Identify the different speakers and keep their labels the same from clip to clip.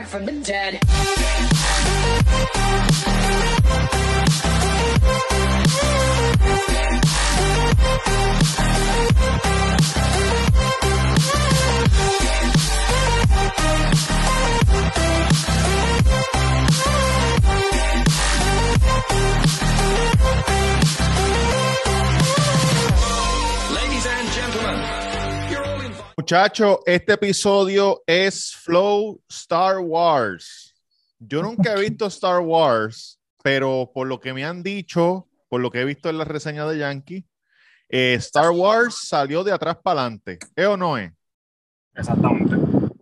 Speaker 1: back from the dead.
Speaker 2: Muchachos, este episodio es Flow Star Wars. Yo nunca he visto Star Wars, pero por lo que me han dicho, por lo que he visto en la reseña de Yankee, eh, Star Wars salió de atrás para adelante. ¿Es o no es?
Speaker 3: Exactamente.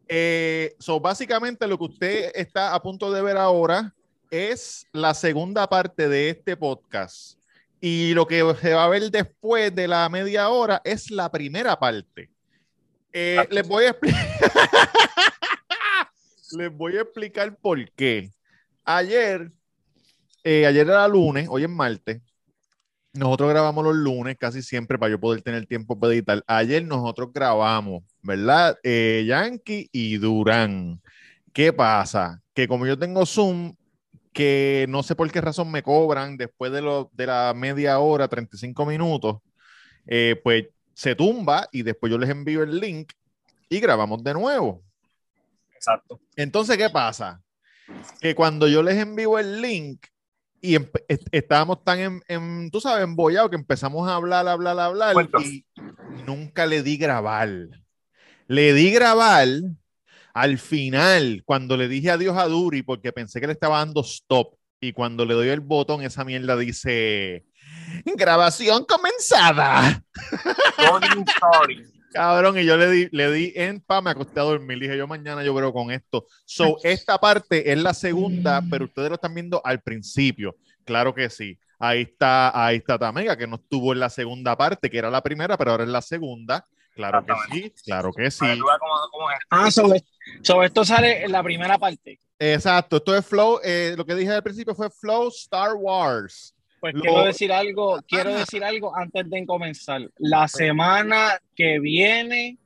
Speaker 2: Eh, so, básicamente lo que usted está a punto de ver ahora es la segunda parte de este podcast. Y lo que se va a ver después de la media hora es la primera parte. Eh, les voy a explicar. les voy a explicar por qué. Ayer, eh, ayer era lunes, hoy es martes. Nosotros grabamos los lunes casi siempre para yo poder tener tiempo para editar. Ayer nosotros grabamos, ¿verdad? Eh, Yankee y Durán. ¿Qué pasa? Que como yo tengo Zoom, que no sé por qué razón me cobran después de, lo, de la media hora, 35 minutos, eh, pues se tumba y después yo les envío el link y grabamos de nuevo.
Speaker 3: Exacto.
Speaker 2: Entonces, ¿qué pasa? Que cuando yo les envío el link y est- estábamos tan, en, en, tú sabes, embollados que empezamos a hablar, hablar, hablar
Speaker 3: Cuentos.
Speaker 2: y nunca le di grabar. Le di grabar al final, cuando le dije adiós a Duri, porque pensé que le estaba dando stop. Y cuando le doy el botón, esa mierda dice grabación comenzada.
Speaker 3: Story.
Speaker 2: Cabrón, y yo le di, le di en pa, me acosté a dormir. Dije, yo mañana yo creo con esto. So, esta parte es la segunda, pero ustedes lo están viendo al principio. Claro que sí. Ahí está, ahí está Tamega, que no estuvo en la segunda parte, que era la primera, pero ahora es la segunda. Claro que sí, claro que sí.
Speaker 4: Ah, sobre, sobre esto sale en la primera parte.
Speaker 2: Exacto, esto es Flow, eh, lo que dije al principio fue Flow Star Wars.
Speaker 4: Pues
Speaker 2: Lo-
Speaker 4: quiero decir algo, quiero decir algo antes de comenzar. La semana que viene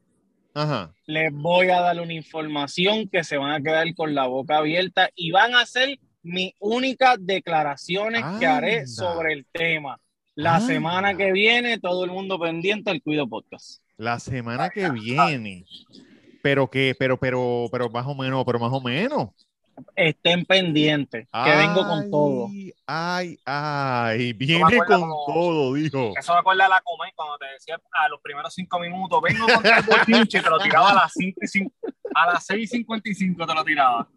Speaker 2: Ajá.
Speaker 4: les voy a dar una información que se van a quedar con la boca abierta y van a ser mis únicas declaraciones que haré sobre el tema. La
Speaker 2: Anda.
Speaker 4: semana que viene, todo el mundo pendiente al Cuido Podcast.
Speaker 2: La semana que viene. Pero que, pero, pero, pero más o menos, pero más o menos.
Speaker 4: Estén pendientes, que vengo con todo.
Speaker 2: Ay, ay, viene con
Speaker 3: como-
Speaker 2: todo, dijo.
Speaker 3: Eso me acuerda a la comer cuando te decía a los primeros cinco minutos, vengo con el bochinche y te lo tiraba a las, cinco y cin- a las 6.55 te lo tiraba.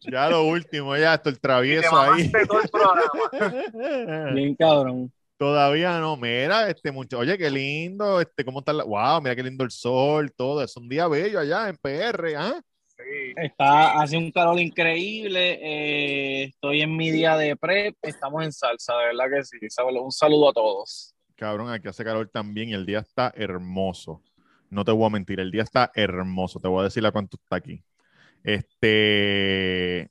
Speaker 2: Ya lo último, ya esto el
Speaker 3: Y te
Speaker 2: travieso ahí.
Speaker 3: todo el programa.
Speaker 4: Bien cabrón.
Speaker 2: Todavía no, mira, este muchacho, oye, qué lindo, este, cómo está la, wow, mira qué lindo el sol, todo, es un día bello allá en PR, ¿ah?
Speaker 3: Sí.
Speaker 4: Está, hace un calor increíble. eh, estoy en mi día de prep. Estamos en salsa, de verdad que sí. Un saludo a todos.
Speaker 2: Cabrón, aquí hace calor también y el día está hermoso. No te voy a mentir, el día está hermoso. Te voy a decir a cuánto está aquí. Este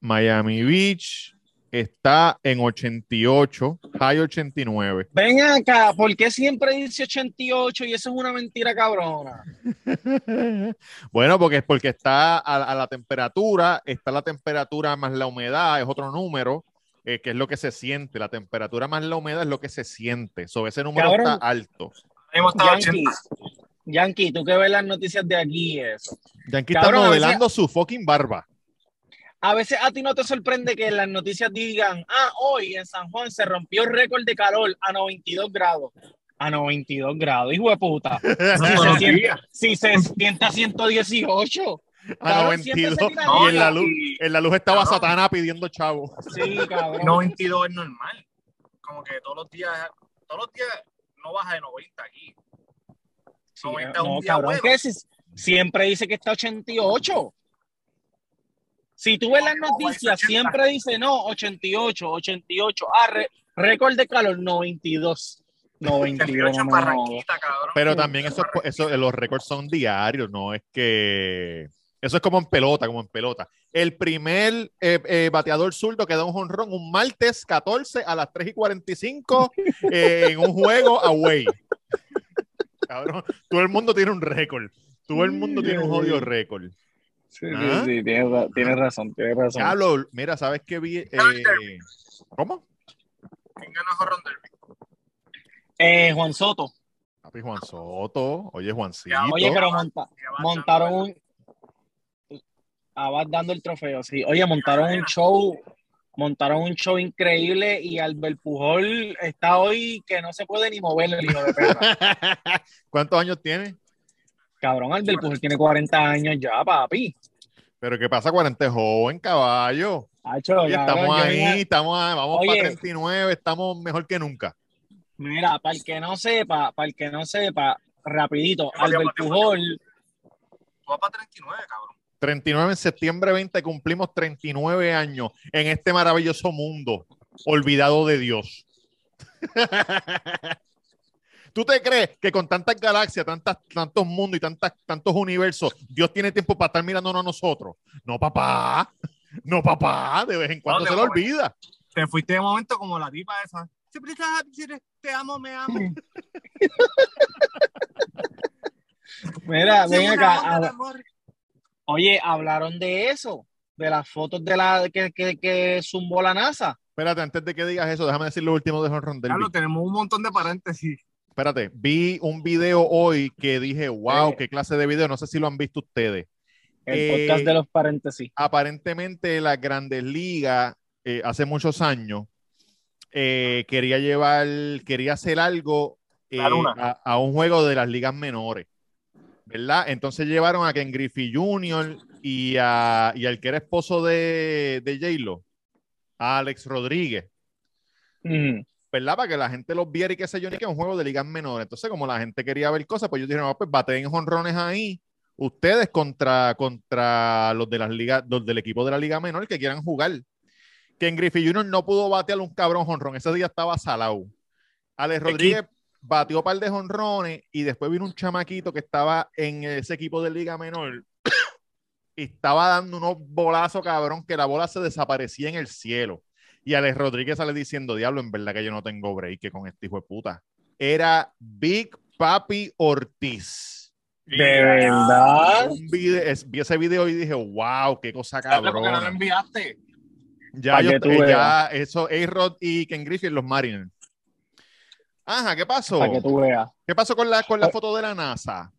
Speaker 2: Miami Beach está en 88, high 89.
Speaker 4: Ven acá, ¿por qué siempre dice 88 y eso es una mentira cabrona?
Speaker 2: bueno, porque es porque está a, a la temperatura, está la temperatura más la humedad, es otro número, eh, que es lo que se siente. La temperatura más la humedad es lo que se siente. Sobre ese número
Speaker 4: Cabrón.
Speaker 2: está alto.
Speaker 3: Hemos estado
Speaker 4: Yankee,
Speaker 3: 80.
Speaker 4: Yankee, tú que ves las noticias de aquí eso.
Speaker 2: Yankee
Speaker 4: Cabrón,
Speaker 2: está
Speaker 4: veces-
Speaker 2: modelando su fucking barba.
Speaker 4: A veces a ti no te sorprende que en las noticias digan, ah, hoy en San Juan se rompió el récord de calor a 92 grados. A 92 grados, hijo de puta. Si se siente,
Speaker 3: días.
Speaker 4: si se siente a 118.
Speaker 2: A
Speaker 4: Cabrón,
Speaker 2: 92.
Speaker 4: siempre se tira
Speaker 2: Y en la luz, en la luz estaba
Speaker 3: Cabrón.
Speaker 2: Satana pidiendo chavo.
Speaker 4: Sí, cabrón.
Speaker 3: 92 es normal. Como que todos los días, todos los días no baja de 90 aquí.
Speaker 4: Sí,
Speaker 3: 90 un
Speaker 4: no,
Speaker 3: día
Speaker 4: cabrón,
Speaker 3: bueno.
Speaker 4: que si- siempre dice que está 88. Si tú ves las
Speaker 3: No, no,
Speaker 4: noticias,
Speaker 3: 80.
Speaker 4: siempre dice no, 88, 88. Ah, re- récord de calor, 92. 92,
Speaker 3: 88
Speaker 4: no
Speaker 3: cabrón.
Speaker 2: Pero también eso, eso, los récords son diarios, no es que. Eso es como en pelota, como en pelota. El primer eh, eh, bateador zurdo que da un jonrón un martes 14 a las 3 y 45 eh, en un juego away. Cabrón, todo el mundo tiene un récord. Todo el mundo tiene un jodido récord.
Speaker 4: Sí,
Speaker 2: ¿Ah?
Speaker 4: sí, sí, tienes, ra- tienes razón, tienes razón.
Speaker 2: Diablo, mira, ¿sabes qué vi? Eh, ¿Cómo?
Speaker 3: ¿Quién ganó Derby?
Speaker 4: Eh, Juan Soto.
Speaker 2: Papi Juan Soto. Oye, Juancito.
Speaker 4: Oye, pero monta- montaron un. Ah, vas dando el trofeo, sí. Oye, montaron un show, montaron un show increíble y Albert Pujol está hoy que no se puede ni mover el hijo de perra.
Speaker 2: ¿Cuántos años tiene?
Speaker 4: Cabrón, Albert Pujol tiene 40 años ya, papi.
Speaker 2: Pero ¿qué pasa? 40 es joven, caballo. Oye,
Speaker 4: cabrón,
Speaker 2: estamos ahí, estamos ahí, vamos
Speaker 4: Oye.
Speaker 2: para 39, estamos mejor que nunca.
Speaker 4: Mira, para el que no sepa, para el que no sepa, rapidito, Albert Pujol,
Speaker 3: Tú vas para 39, cabrón.
Speaker 2: 39 en septiembre 20 cumplimos 39 años en este maravilloso mundo olvidado de Dios. ¿Tú te crees que con tantas galaxias, tantas, tantos mundos y tantas, tantos universos, Dios tiene tiempo para estar mirándonos a nosotros? No, papá. No, papá. De vez en cuando
Speaker 3: No,
Speaker 2: se
Speaker 3: momento.
Speaker 2: olvida.
Speaker 3: Te fuiste de momento como la tipa esa. Te amo, me amo.
Speaker 4: mira, ven acá, oye, hablaron de eso, de las fotos de la que, que, que zumbó la NASA.
Speaker 2: Espérate, antes de que digas eso, déjame decir lo último de Honron Derby.
Speaker 3: Carlos, tenemos un montón de paréntesis.
Speaker 2: Espérate, vi un video hoy que dije, wow,
Speaker 4: Eh.
Speaker 2: qué clase de video. No sé si lo han visto ustedes.
Speaker 4: El
Speaker 2: Eh,
Speaker 4: podcast de los paréntesis.
Speaker 2: aparentemente las grandes ligas eh, hace muchos años eh, quería llevar, quería hacer algo eh, a, a un juego de las ligas menores, ¿verdad? Entonces llevaron a Ken Griffey Jr. y, a, y al que era esposo de, de J-Lo, a Alex Rodríguez. ¿Verdad? Para que la gente los viera y qué sé yo, ni que es un juego de ligas menores. Entonces, como la gente quería ver cosas, pues yo dije, no, pues baten jonrones ahí, ustedes contra, contra los de las ligas, los del equipo de la liga menor que quieran jugar. Que en Griffey Jr. no pudo batear un cabrón jonrón, ese día estaba salado. Alex Rodríguez batió un par de jonrones y después vino un chamaquito que estaba en ese equipo de liga menor y estaba dando unos bolazos, cabrón, que la bola se desaparecía en el cielo. Y Alex Rodríguez sale diciendo, diablo, en verdad que yo no tengo break que con este hijo de puta. Era Big Papi Ortiz.
Speaker 4: De verdad.
Speaker 2: Un video, es- vi ese video y dije, wow, qué cosa
Speaker 3: porque no lo enviaste.
Speaker 2: Ya, yo, eh, ya, eso, A-Rod y Ken Griffith, los Mariners. Ajá, ¿qué pasó?
Speaker 4: Para que tú veas.
Speaker 2: ¿Qué pasó con la, con la foto de la NASA?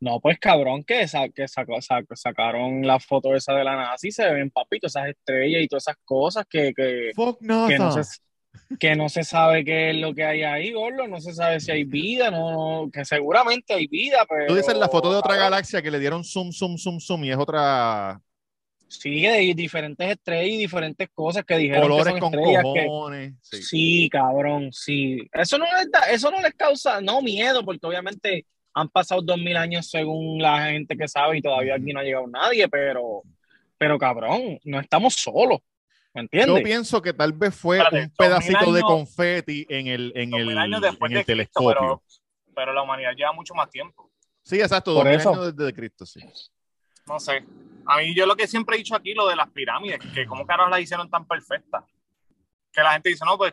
Speaker 4: No, pues cabrón, que, sa- que sac- sacaron la foto esa de la NASA y se ven, papito, esas estrellas y todas esas cosas que, que,
Speaker 2: Fuck
Speaker 4: que, no, se, que no se sabe qué es lo que hay ahí, gordo. No se sabe si hay vida, no, que seguramente hay vida, pero.
Speaker 2: Tú dices la foto de otra galaxia que le dieron zoom, zoom, zoom, zoom y es otra
Speaker 4: Sí, de diferentes estrellas y diferentes cosas que dijeron
Speaker 2: colores
Speaker 4: que son
Speaker 2: con
Speaker 4: que-
Speaker 2: cojones. Sí.
Speaker 4: Sí, cabrón, sí. Eso no les da, eso no les causa, no miedo, porque obviamente han pasado dos mil años según la gente que sabe y todavía aquí no ha llegado nadie, pero, pero cabrón, no estamos solos, ¿me
Speaker 2: Yo
Speaker 4: entiendes?
Speaker 2: pienso que tal vez fue
Speaker 3: Espérate,
Speaker 2: un
Speaker 3: 2000
Speaker 2: pedacito de confeti en el, en
Speaker 3: 2000
Speaker 2: el,
Speaker 3: años después
Speaker 2: en el
Speaker 3: de Cristo,
Speaker 2: telescopio.
Speaker 3: pero, pero la humanidad lleva mucho más tiempo.
Speaker 2: Sí, exacto,
Speaker 4: Por
Speaker 2: 2000
Speaker 4: eso.
Speaker 2: años desde Cristo, sí.
Speaker 3: No sé. A mí yo lo que siempre he dicho aquí, lo de las pirámides, que cómo caras las hicieron tan perfectas. Que la gente dice, no, pues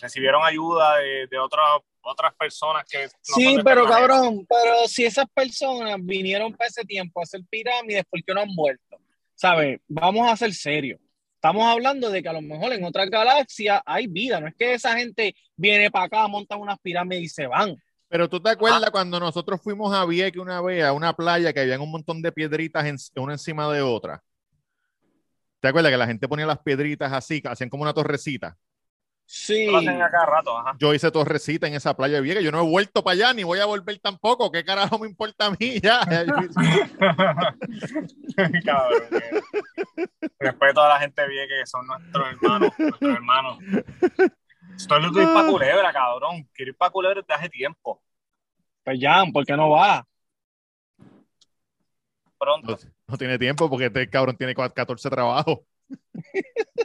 Speaker 3: recibieron ayuda de, de otras otras personas que... no son
Speaker 4: Sí, pero cabrón, pero si esas personas vinieron para ese tiempo a hacer pirámides, ¿por qué no han vuelto? ¿Sabes? Vamos a ser serios. Estamos hablando de que a lo mejor en otras galaxias hay vida, no es que esa gente viene para acá, montan unas pirámides y se van.
Speaker 2: Pero tú te acuerdas cuando nosotros fuimos a Vieques una vez a una playa que habían un montón de piedritas en- una encima de otra. ¿Te acuerdas que la gente ponía las piedritas así, hacían como una torrecita?
Speaker 4: Sí.
Speaker 3: Lo hacen a cada rato, ajá.
Speaker 2: Yo hice torrecita en esa playa de Vieques. Yo no he vuelto para allá ni voy a volver tampoco. ¿Qué carajo me importa a mí? Ya.
Speaker 3: Cabrón. que- Respeto a la gente bien que son nuestros hermanos, nuestros hermanos. Estoy loco de ir para Culebra, cabrón. Quiero ir para Culebra desde hace tiempo.
Speaker 4: Pues ya, ¿por qué no va?
Speaker 3: Pronto.
Speaker 2: No, no tiene tiempo porque este cabrón tiene cua- 14 trabajos.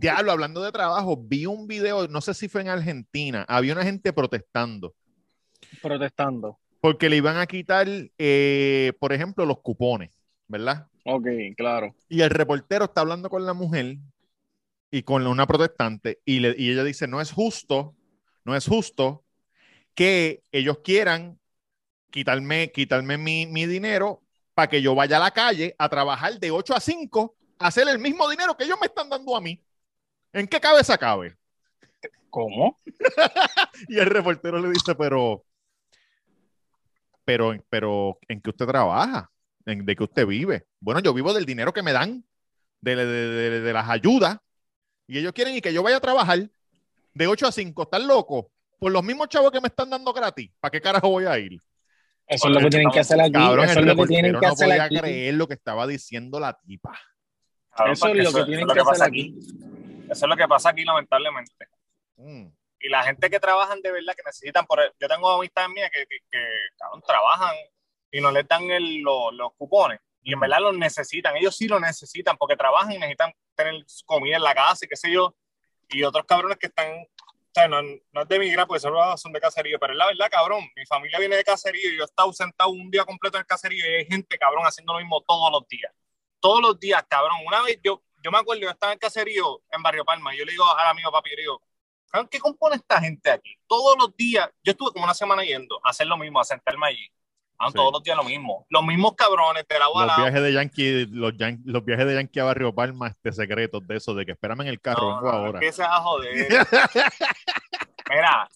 Speaker 2: Diablo, hablando de trabajo, vi un video, no sé si fue en Argentina, había una gente protestando
Speaker 4: Protestando.
Speaker 2: porque le iban a quitar, eh, por ejemplo, los cupones, ¿verdad?
Speaker 4: Ok, claro.
Speaker 2: Y el reportero está hablando con la mujer y con una protestante y, le- y ella dice, no es justo, no es justo que ellos quieran quitarme, quitarme mi, mi dinero para que yo vaya a la calle a trabajar de 8 a 5, a hacer el mismo dinero que ellos me están dando a mí. ¿En qué cabeza cabe?
Speaker 4: ¿Cómo?
Speaker 2: Y el reportero le dice, pero, pero, pero, ¿en qué usted trabaja? ¿En, ¿De qué usted vive? Bueno, yo vivo del dinero que me dan, de, de- de- de las ayudas, y ellos quieren y que yo vaya a trabajar de 8 a 5. ¿Están locos? Por los mismos chavos que me están dando gratis. ¿Para qué carajo voy a ir?
Speaker 4: Eso es lo que tienen que hacer aquí.
Speaker 2: Cabrón,
Speaker 4: Eso es lo que tienen que
Speaker 2: no
Speaker 4: hacer
Speaker 2: podía
Speaker 4: aquí.
Speaker 2: creer lo que estaba diciendo la tipa.
Speaker 3: Cabrón,
Speaker 4: Eso es lo que tienen que hacer
Speaker 3: aquí. Eso es lo que pasa aquí, lamentablemente.
Speaker 2: Mm.
Speaker 3: y la gente que trabajan de verdad, que necesitan, por yo tengo amistades mías que, que, que, cabrón, trabajan y no les dan el- lo- los cupones. Y en verdad los necesitan, ellos sí lo necesitan porque trabajan y necesitan tener comida en la casa y qué sé yo, y otros cabrones que están, o sea, no, no es de migrar porque solo son de caserío, pero es la verdad, cabrón, mi familia viene de caserío y yo he estado sentado un día completo en el caserío y hay gente, cabrón, haciendo lo mismo todos los días, todos los días, cabrón, una vez yo, yo me acuerdo, yo estaba en el caserío en Barrio Palma y yo le digo al amigo papi, yo le digo, ¿Qué compone esta gente aquí? Todos los días, yo estuve como una semana yendo a hacer lo mismo, a sentarme allí.
Speaker 2: Sí.
Speaker 3: Todos los días lo mismo. Los mismos cabrones de la
Speaker 2: Los viajes de Yankee, los, yan- los viajes de Yankee a Barrio Palma, este secretos de eso, de que espérame en el carro,
Speaker 3: No,
Speaker 2: vengo
Speaker 3: no,
Speaker 2: ahora.
Speaker 3: empieces a joder. Mira,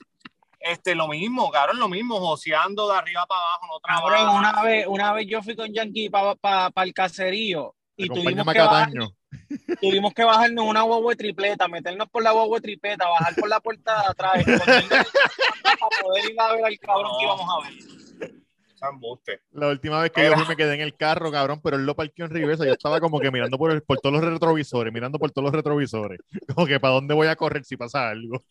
Speaker 3: este, lo mismo, cabrón, lo mismo, joseando de arriba para abajo, no
Speaker 4: Cabrón, una vez, una vez yo fui con Yankee para el caserío y tuvimos que, bajar, tuvimos que bajarnos una guagua de tripleta, meternos por la guagua de tripleta, bajar por la puerta de atrás, para poder ir a ver al cabrón
Speaker 3: No.
Speaker 4: que íbamos a ver.
Speaker 2: La última vez que yo fui me quedé en el carro, cabrón, pero él lo parqueó en reversa. Yo estaba como que mirando por, el- por todos los retrovisores, mirando por todos los retrovisores. Como que para dónde voy a correr si pasa algo.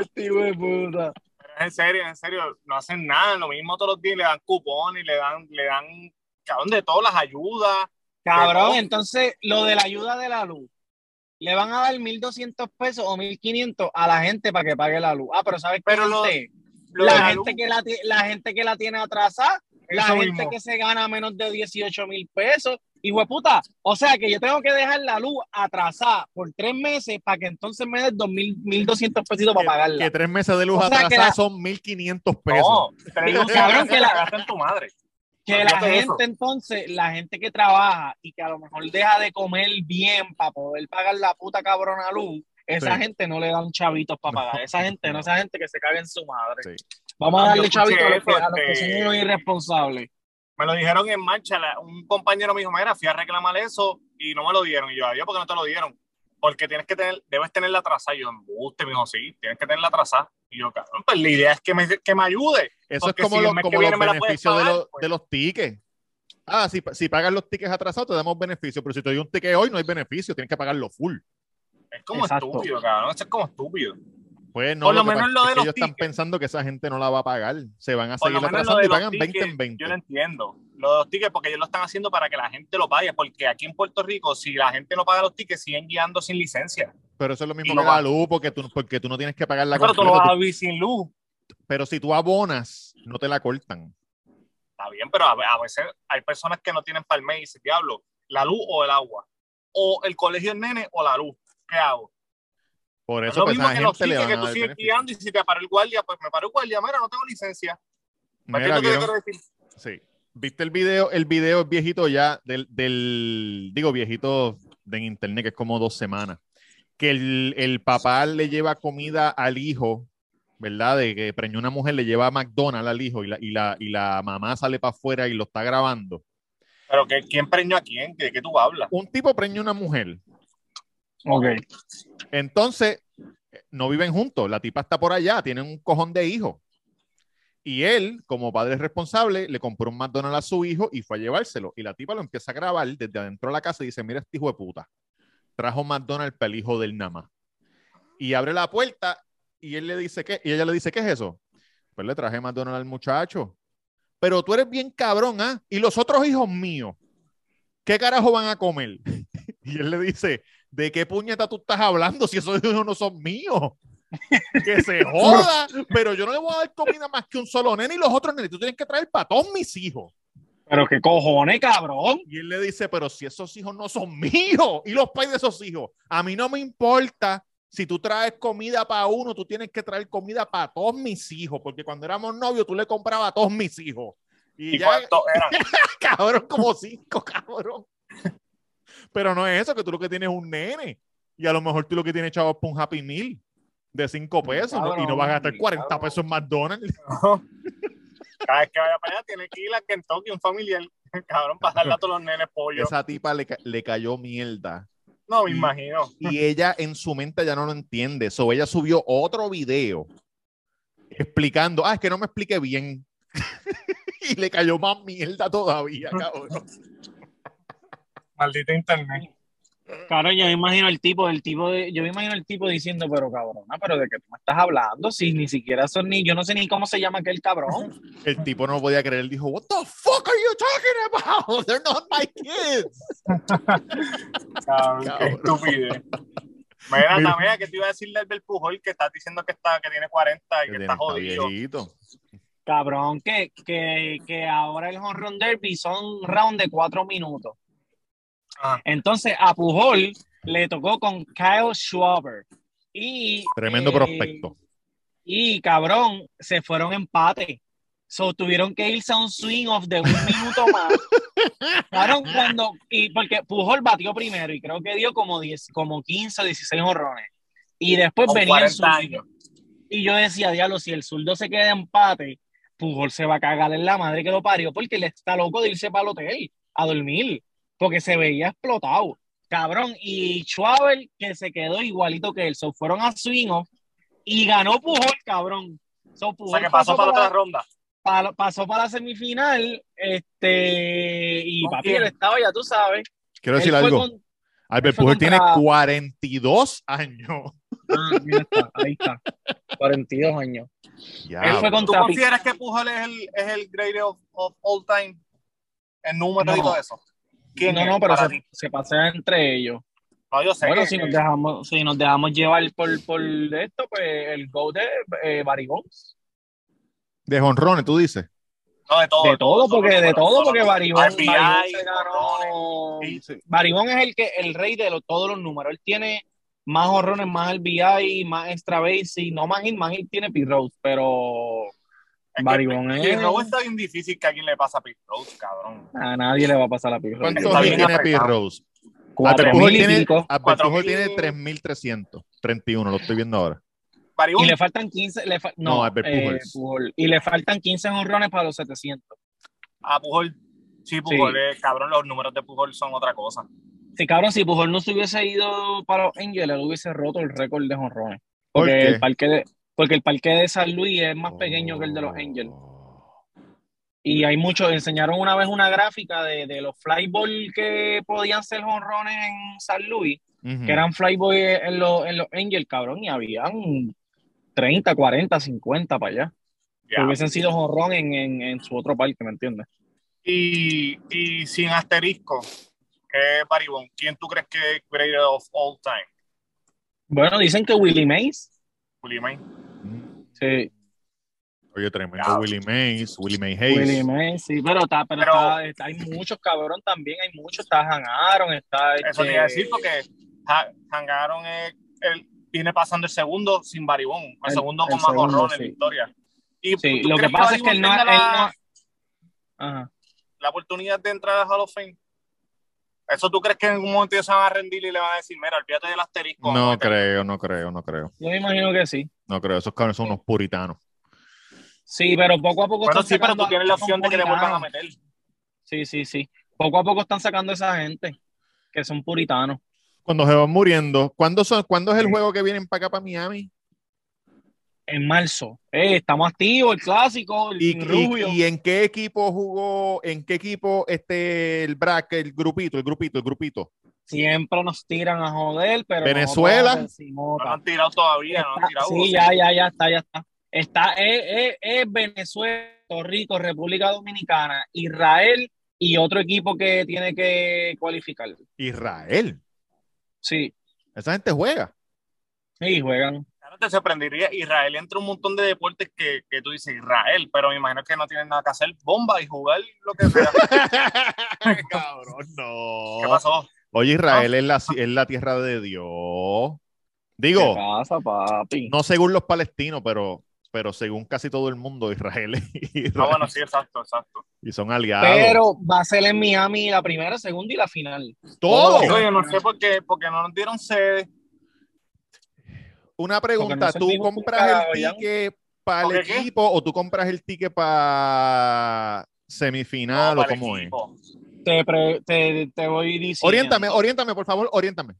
Speaker 4: Este de puta.
Speaker 3: en serio, en serio, no hacen nada, lo mismo todos los días, le dan cupones, le dan, le dan, cabrón, de todas las ayudas.
Speaker 4: Cabrón,
Speaker 3: Pero-
Speaker 4: entonces lo de la ayuda de la luz. Le van a dar 1.200 pesos o 1.500 a la gente para que pague la luz. Ah, pero ¿sabes qué?
Speaker 3: Pero lo-? Lo
Speaker 4: la,
Speaker 3: la
Speaker 4: gente que la, la gente que la tiene atrasada, la gente
Speaker 3: mismo.
Speaker 4: que se gana menos de 18 mil pesos. Y puta, o sea que yo tengo que dejar la luz atrasada por tres meses para que entonces me den 2.000, 1.200 pesitos para pagarla.
Speaker 2: que tres meses de luz
Speaker 4: O sea, que
Speaker 2: atrasadas
Speaker 4: la-
Speaker 2: son 1.500 pesos.
Speaker 3: No, luces
Speaker 4: Cabrón, que la-
Speaker 3: la gastan tu madre.
Speaker 4: Que la gente
Speaker 3: eso.
Speaker 4: entonces, la gente que trabaja y que a lo mejor deja de comer bien para poder pagar la puta cabrona luz, esa
Speaker 2: Sí.
Speaker 4: gente no le dan chavitos para pagar. Esa gente no, esa gente que se caga en su madre.
Speaker 2: Sí.
Speaker 4: Vamos a darle chavitos a los que, a los que son
Speaker 3: este-
Speaker 4: unos irresponsables.
Speaker 3: Me lo dijeron en marcha. un compañero me dijo, mira, fui a reclamar eso y no me lo dieron. Y yo, adiós, ¿por qué no te lo dieron? Porque tienes que tener, debes tenerla atrasada. Y yo, embuste, me dijo, sí, tienes que tenerla atrasada. Y yo, cabrón, pues la idea es que me, que me ayude.
Speaker 2: Eso es como,
Speaker 3: si
Speaker 2: los- como beneficios de, los,
Speaker 3: pues.
Speaker 2: de los tickets. Ah, si, si pagas los tickets atrasados, te damos beneficio, pero si te doy un ticket hoy, no hay beneficio, tienes que pagarlo full.
Speaker 3: Es como
Speaker 4: Exacto.
Speaker 3: estúpido, cabrón. Eso es como estúpido.
Speaker 2: Pues no,
Speaker 3: Por lo menos
Speaker 2: es que
Speaker 3: los
Speaker 2: ellos están pensando que esa gente no la va a pagar. Se van a
Speaker 3: Por
Speaker 2: seguir atrasando y pagan 20
Speaker 3: tickets,
Speaker 2: en 20.
Speaker 3: Yo lo entiendo. Lo de los tickets, porque ellos lo están haciendo para que la gente lo pague. Porque aquí en Puerto Rico, si la gente no paga los tickets, siguen guiando sin licencia.
Speaker 2: Pero eso es lo mismo
Speaker 3: Y no
Speaker 2: que la luz, porque tú, porque tú no tienes que pagar la
Speaker 3: Pero tú no vas a vivir sin luz.
Speaker 2: Pero si tú abonas, no te la cortan.
Speaker 3: Está bien, pero a, veces hay personas que no tienen mes y dicen, diablo, la luz o el agua. O el colegio del nene o la luz. ¿Qué hago?
Speaker 2: Por
Speaker 3: Es
Speaker 2: eso
Speaker 3: lo
Speaker 2: pues,
Speaker 3: mismo que los tickets que
Speaker 2: a
Speaker 3: tú sigues guiando y si te paró el guardia, pues me paró el guardia, mira, no tengo licencia. ¿Me
Speaker 2: Mira,
Speaker 3: que
Speaker 2: ¿vieron?
Speaker 3: quiero decir?
Speaker 2: Sí. ¿Viste el video? El video es viejito ya, del, del- digo viejito de en internet, que es como dos semanas. Que el, el papá le lleva comida al hijo, ¿verdad? De que preñó una mujer, le lleva a McDonald's al hijo y la, y la, y la mamá sale para afuera y lo está grabando.
Speaker 3: Pero que, ¿quién preñó a quién? ¿De qué tú hablas?
Speaker 2: Un tipo preñó una mujer.
Speaker 4: Ok.
Speaker 2: Entonces, no viven juntos. La tipa está por allá, tienen un cojón de hijos. Y él, como padre responsable, le compró un McDonald's a su hijo y fue a llevárselo. Y la tipa lo empieza a grabar desde adentro de la casa y dice: Mira, este hijo de puta. Trajo McDonald's para el hijo del Nama. Y abre la puerta y él le dice: ¿Qué? Y ella le dice: ¿Qué es eso? Pues le traje McDonald's al muchacho. Pero tú eres bien cabrón, ¿ah? Y los otros hijos míos, ¿qué carajo van a comer? Y él le dice: ¿De qué puñeta tú estás hablando si esos hijos no son míos? Que se joda, pero yo no le voy a dar comida más que un solo nene y los otros nenes. Tú tienes que traer para todos mis hijos.
Speaker 4: Pero qué cojones, cabrón.
Speaker 2: Y él le dice, pero si esos hijos no son míos y los pais de esos hijos, a mí no me importa. Si tú traes comida para uno, tú tienes que traer comida para todos mis hijos, porque cuando éramos novios tú le comprabas a todos mis hijos. Y
Speaker 3: ¿Y
Speaker 2: ya,
Speaker 3: cuántos eran?
Speaker 2: cabrón, como cinco, cabrón. Pero no es eso, que tú lo que tienes es un nene. Y a lo mejor tú lo que tienes, chavo, es un Happy Meal de cinco pesos ¿no? y no vas a gastar 40
Speaker 4: cabrón.
Speaker 2: pesos en McDonald's.
Speaker 3: Cada vez que vaya para allá tiene que ir a Kentucky un familiar. Cabrón, para darle a todos los nenes pollo.
Speaker 2: Esa tipa le, ca- le cayó mierda.
Speaker 3: No, me
Speaker 2: y-
Speaker 3: imagino.
Speaker 2: Y ella en su mente ya no lo entiende. So ella subió otro video explicando, ah, es que no me expliqué bien. y le cayó más mierda todavía, cabrón.
Speaker 3: Maldito internet.
Speaker 4: Claro, yo me imagino el tipo, el tipo de, yo me imagino el tipo diciendo, pero cabrona, pero de qué tú me estás hablando, si ni siquiera son ni, yo no sé ni cómo se llama aquel cabrón.
Speaker 2: El tipo no podía creer, dijo, what the fuck are you talking about? They're not my kids.
Speaker 3: Cabrón, qué estupidez. Mira,
Speaker 2: Mira.
Speaker 3: también que te iba a decirle al Pujol que está diciendo que está, que tiene 40 y que,
Speaker 2: Que
Speaker 3: está jodido.
Speaker 2: viejito.
Speaker 4: Cabrón, que, que, que ahora el home run derby son round de cuatro minutos.
Speaker 3: Ajá.
Speaker 4: Entonces a Pujol le tocó con Kyle Schwarber. Y,
Speaker 2: Tremendo
Speaker 4: eh,
Speaker 2: prospecto.
Speaker 4: Y cabrón, se fueron empate. So tuvieron que irse a un swing off de un minuto más. Cabrón, cuando, y porque Pujol batió primero y creo que dio como 10, como 15 o 16 horrones. Y después
Speaker 3: Con
Speaker 4: venía el
Speaker 3: 40
Speaker 4: zurdo. Y yo decía, diablo, si el zurdo se queda de empate, Pujol se va a cagar en la madre que lo parió porque él está loco de irse para el hotel a dormir, porque se veía explotado. Cabrón, y Schwabel, que se quedó igualito que él, so, fueron a swing off y ganó Pujol, cabrón. So,
Speaker 3: O sea, que pasó para la otra ronda.
Speaker 4: pa- pasó para la semifinal, este, y
Speaker 3: ¿Con
Speaker 4: papi,
Speaker 3: quién?
Speaker 4: él estaba, ya tú sabes.
Speaker 2: Quiero decir algo.
Speaker 4: con-
Speaker 2: Albert Pujol tiene
Speaker 4: contra-
Speaker 2: 42 años.
Speaker 4: Ah, mira está, ahí está, 42 años.
Speaker 2: Ya,
Speaker 4: Él fue.
Speaker 3: ¿Tú consideras que Pujol es el, es el greatest of, of all time en números y
Speaker 4: No.
Speaker 3: todo eso? ¿Quién
Speaker 4: No, no, pero se, se pasea entre ellos.
Speaker 3: No, yo sé
Speaker 4: Bueno,
Speaker 3: que-
Speaker 4: si nos dejamos, si nos dejamos llevar por, por esto, pues el go de eh, Barry.
Speaker 2: De jonrones, tú dices.
Speaker 3: no, de todo.
Speaker 4: De todo,
Speaker 3: solo
Speaker 4: porque de todo,
Speaker 3: solo
Speaker 4: porque Bonds,
Speaker 3: RBI,
Speaker 4: es el que el rey de los- todos los números. Él tiene más horrones, más RBI, más extra base y no más hit, más hit tiene Pete Rose, pero
Speaker 3: Es que Rose está bien difícil que a alguien le pase a Pete Rose, cabrón.
Speaker 4: a nadie le va a pasar la Pete Rose.
Speaker 2: ¿Cuántos tiene Pete. Rose?
Speaker 4: Cuatro mil y
Speaker 2: tiene,
Speaker 4: pico.
Speaker 2: Albert
Speaker 3: Cuatro
Speaker 2: Pujol tiene 3.331, lo estoy viendo ahora.
Speaker 4: Y le faltan 15, le fa-
Speaker 2: No,
Speaker 4: no,
Speaker 2: Albert
Speaker 4: eh. Pujol. Y le faltan 15 honrones para los 700.
Speaker 3: a Pujol. Sí, Pujol, es- cabrón, los números de Pujol son otra cosa.
Speaker 4: Sí, cabrón, si Pujol no se hubiese ido para los Angels, él hubiese roto el récord de honrones.
Speaker 2: ¿Por
Speaker 4: Porque
Speaker 2: qué?
Speaker 4: el parque de, porque el parque de San Luis es más pequeño que el de los Angels.
Speaker 2: Oh.
Speaker 4: Y hay muchos, enseñaron una vez una gráfica de, de los flyball que podían ser honrones en San Luis, que eran flyball en los, en los Angels, cabrón, y habían 30, 40, 50 para allá. Que
Speaker 3: Ya.
Speaker 4: hubiesen sido honrón en, en, en su otro parque, ¿me entiendes?
Speaker 3: Y, y sin asterisco, ¿qué es Barry Bonds? ¿Quién tú crees que es greatest of all time?
Speaker 4: Bueno, dicen que Willie Mays.
Speaker 3: Willie May.
Speaker 4: Sí,
Speaker 2: Oye, tremendo. Willie Mays, Willie May Hayes.
Speaker 4: Willie Mays, sí, pero, está, pero,
Speaker 3: Pero-
Speaker 4: está- está- hay muchos, cabrón, también. Hay muchos. Está Han Aaron, está.
Speaker 3: Eso
Speaker 4: este,
Speaker 3: te iba a decir porque Ha- Hangaron es- él viene pasando el segundo sin Barry Bonds, el,
Speaker 4: El-
Speaker 3: segundo
Speaker 4: el
Speaker 3: con más
Speaker 4: segundo,
Speaker 3: horrores
Speaker 4: sí.
Speaker 3: en victoria. Y
Speaker 4: Sí,
Speaker 3: ¿tú
Speaker 4: lo que pasa es que él no,
Speaker 3: la,
Speaker 4: no- Ajá.
Speaker 3: la oportunidad de entrar al Hall of Fame? ¿Eso tú crees que en algún momento ellos se van a rendir y le van a decir, mira, olvídate del asterisco?
Speaker 2: No
Speaker 3: vete"?
Speaker 2: creo, no creo, no creo.
Speaker 4: Yo me imagino que sí.
Speaker 2: No creo. Esos cabrones son unos puritanos.
Speaker 4: Sí, pero poco a poco.
Speaker 3: Bueno,
Speaker 4: están
Speaker 3: sí, pero
Speaker 4: sacando
Speaker 3: tú tienes la opción de que le vuelvan a meter.
Speaker 4: Sí, sí, sí. Poco a poco están sacando a esa gente que son puritanos.
Speaker 2: Cuando se van muriendo, ¿cuándo, son, ¿cuándo es el
Speaker 4: Sí.
Speaker 2: juego que vienen para acá, para Miami?
Speaker 4: En marzo. Eh, estamos activos, el clásico, el
Speaker 2: ¿Y,
Speaker 4: Rubio.
Speaker 2: y en qué equipo jugó, en qué equipo este, el bracket, el grupito, el grupito, el grupito?
Speaker 4: Siempre nos tiran a joder, pero.
Speaker 2: Venezuela.
Speaker 3: No lo han tirado todavía, no han tirado.
Speaker 4: sí, ya, ya, ya está, ya está. Está es, es- es Venezuela, Puerto Rico, República Dominicana, Israel y otro equipo que tiene que cualificar.
Speaker 2: Israel.
Speaker 4: Sí,
Speaker 2: Esa gente juega.
Speaker 4: sí, juegan.
Speaker 3: Claro, te sorprendería. Israel entra un montón de deportes que, que tú dices Israel, pero me imagino que no tienen nada que hacer. Bomba y jugar lo que sea.
Speaker 2: Cabrón, no.
Speaker 3: ¿Qué pasó?
Speaker 2: Oye, Israel es, la, es la tierra de Dios.
Speaker 4: ¿Qué
Speaker 2: Digo,
Speaker 4: pasa, papi?
Speaker 2: no según los palestinos, pero pero según casi todo el mundo, Israel, y,
Speaker 3: Ah, bueno, sí, exacto, exacto.
Speaker 2: y son aliados.
Speaker 4: Pero va a ser en Miami la primera, segunda y la final.
Speaker 2: todo.
Speaker 3: Oye, no sé por qué, porque no nos dieron sede.
Speaker 2: Una pregunta,
Speaker 4: no
Speaker 2: ¿tú compras el ticket para el equipo o tú compras el ticket para semifinal
Speaker 3: No,
Speaker 2: o
Speaker 3: para el
Speaker 2: cómo es?
Speaker 4: Te, pre- te, te voy diciendo.
Speaker 2: Oriéntame, oriéntame, por favor, oriéntame.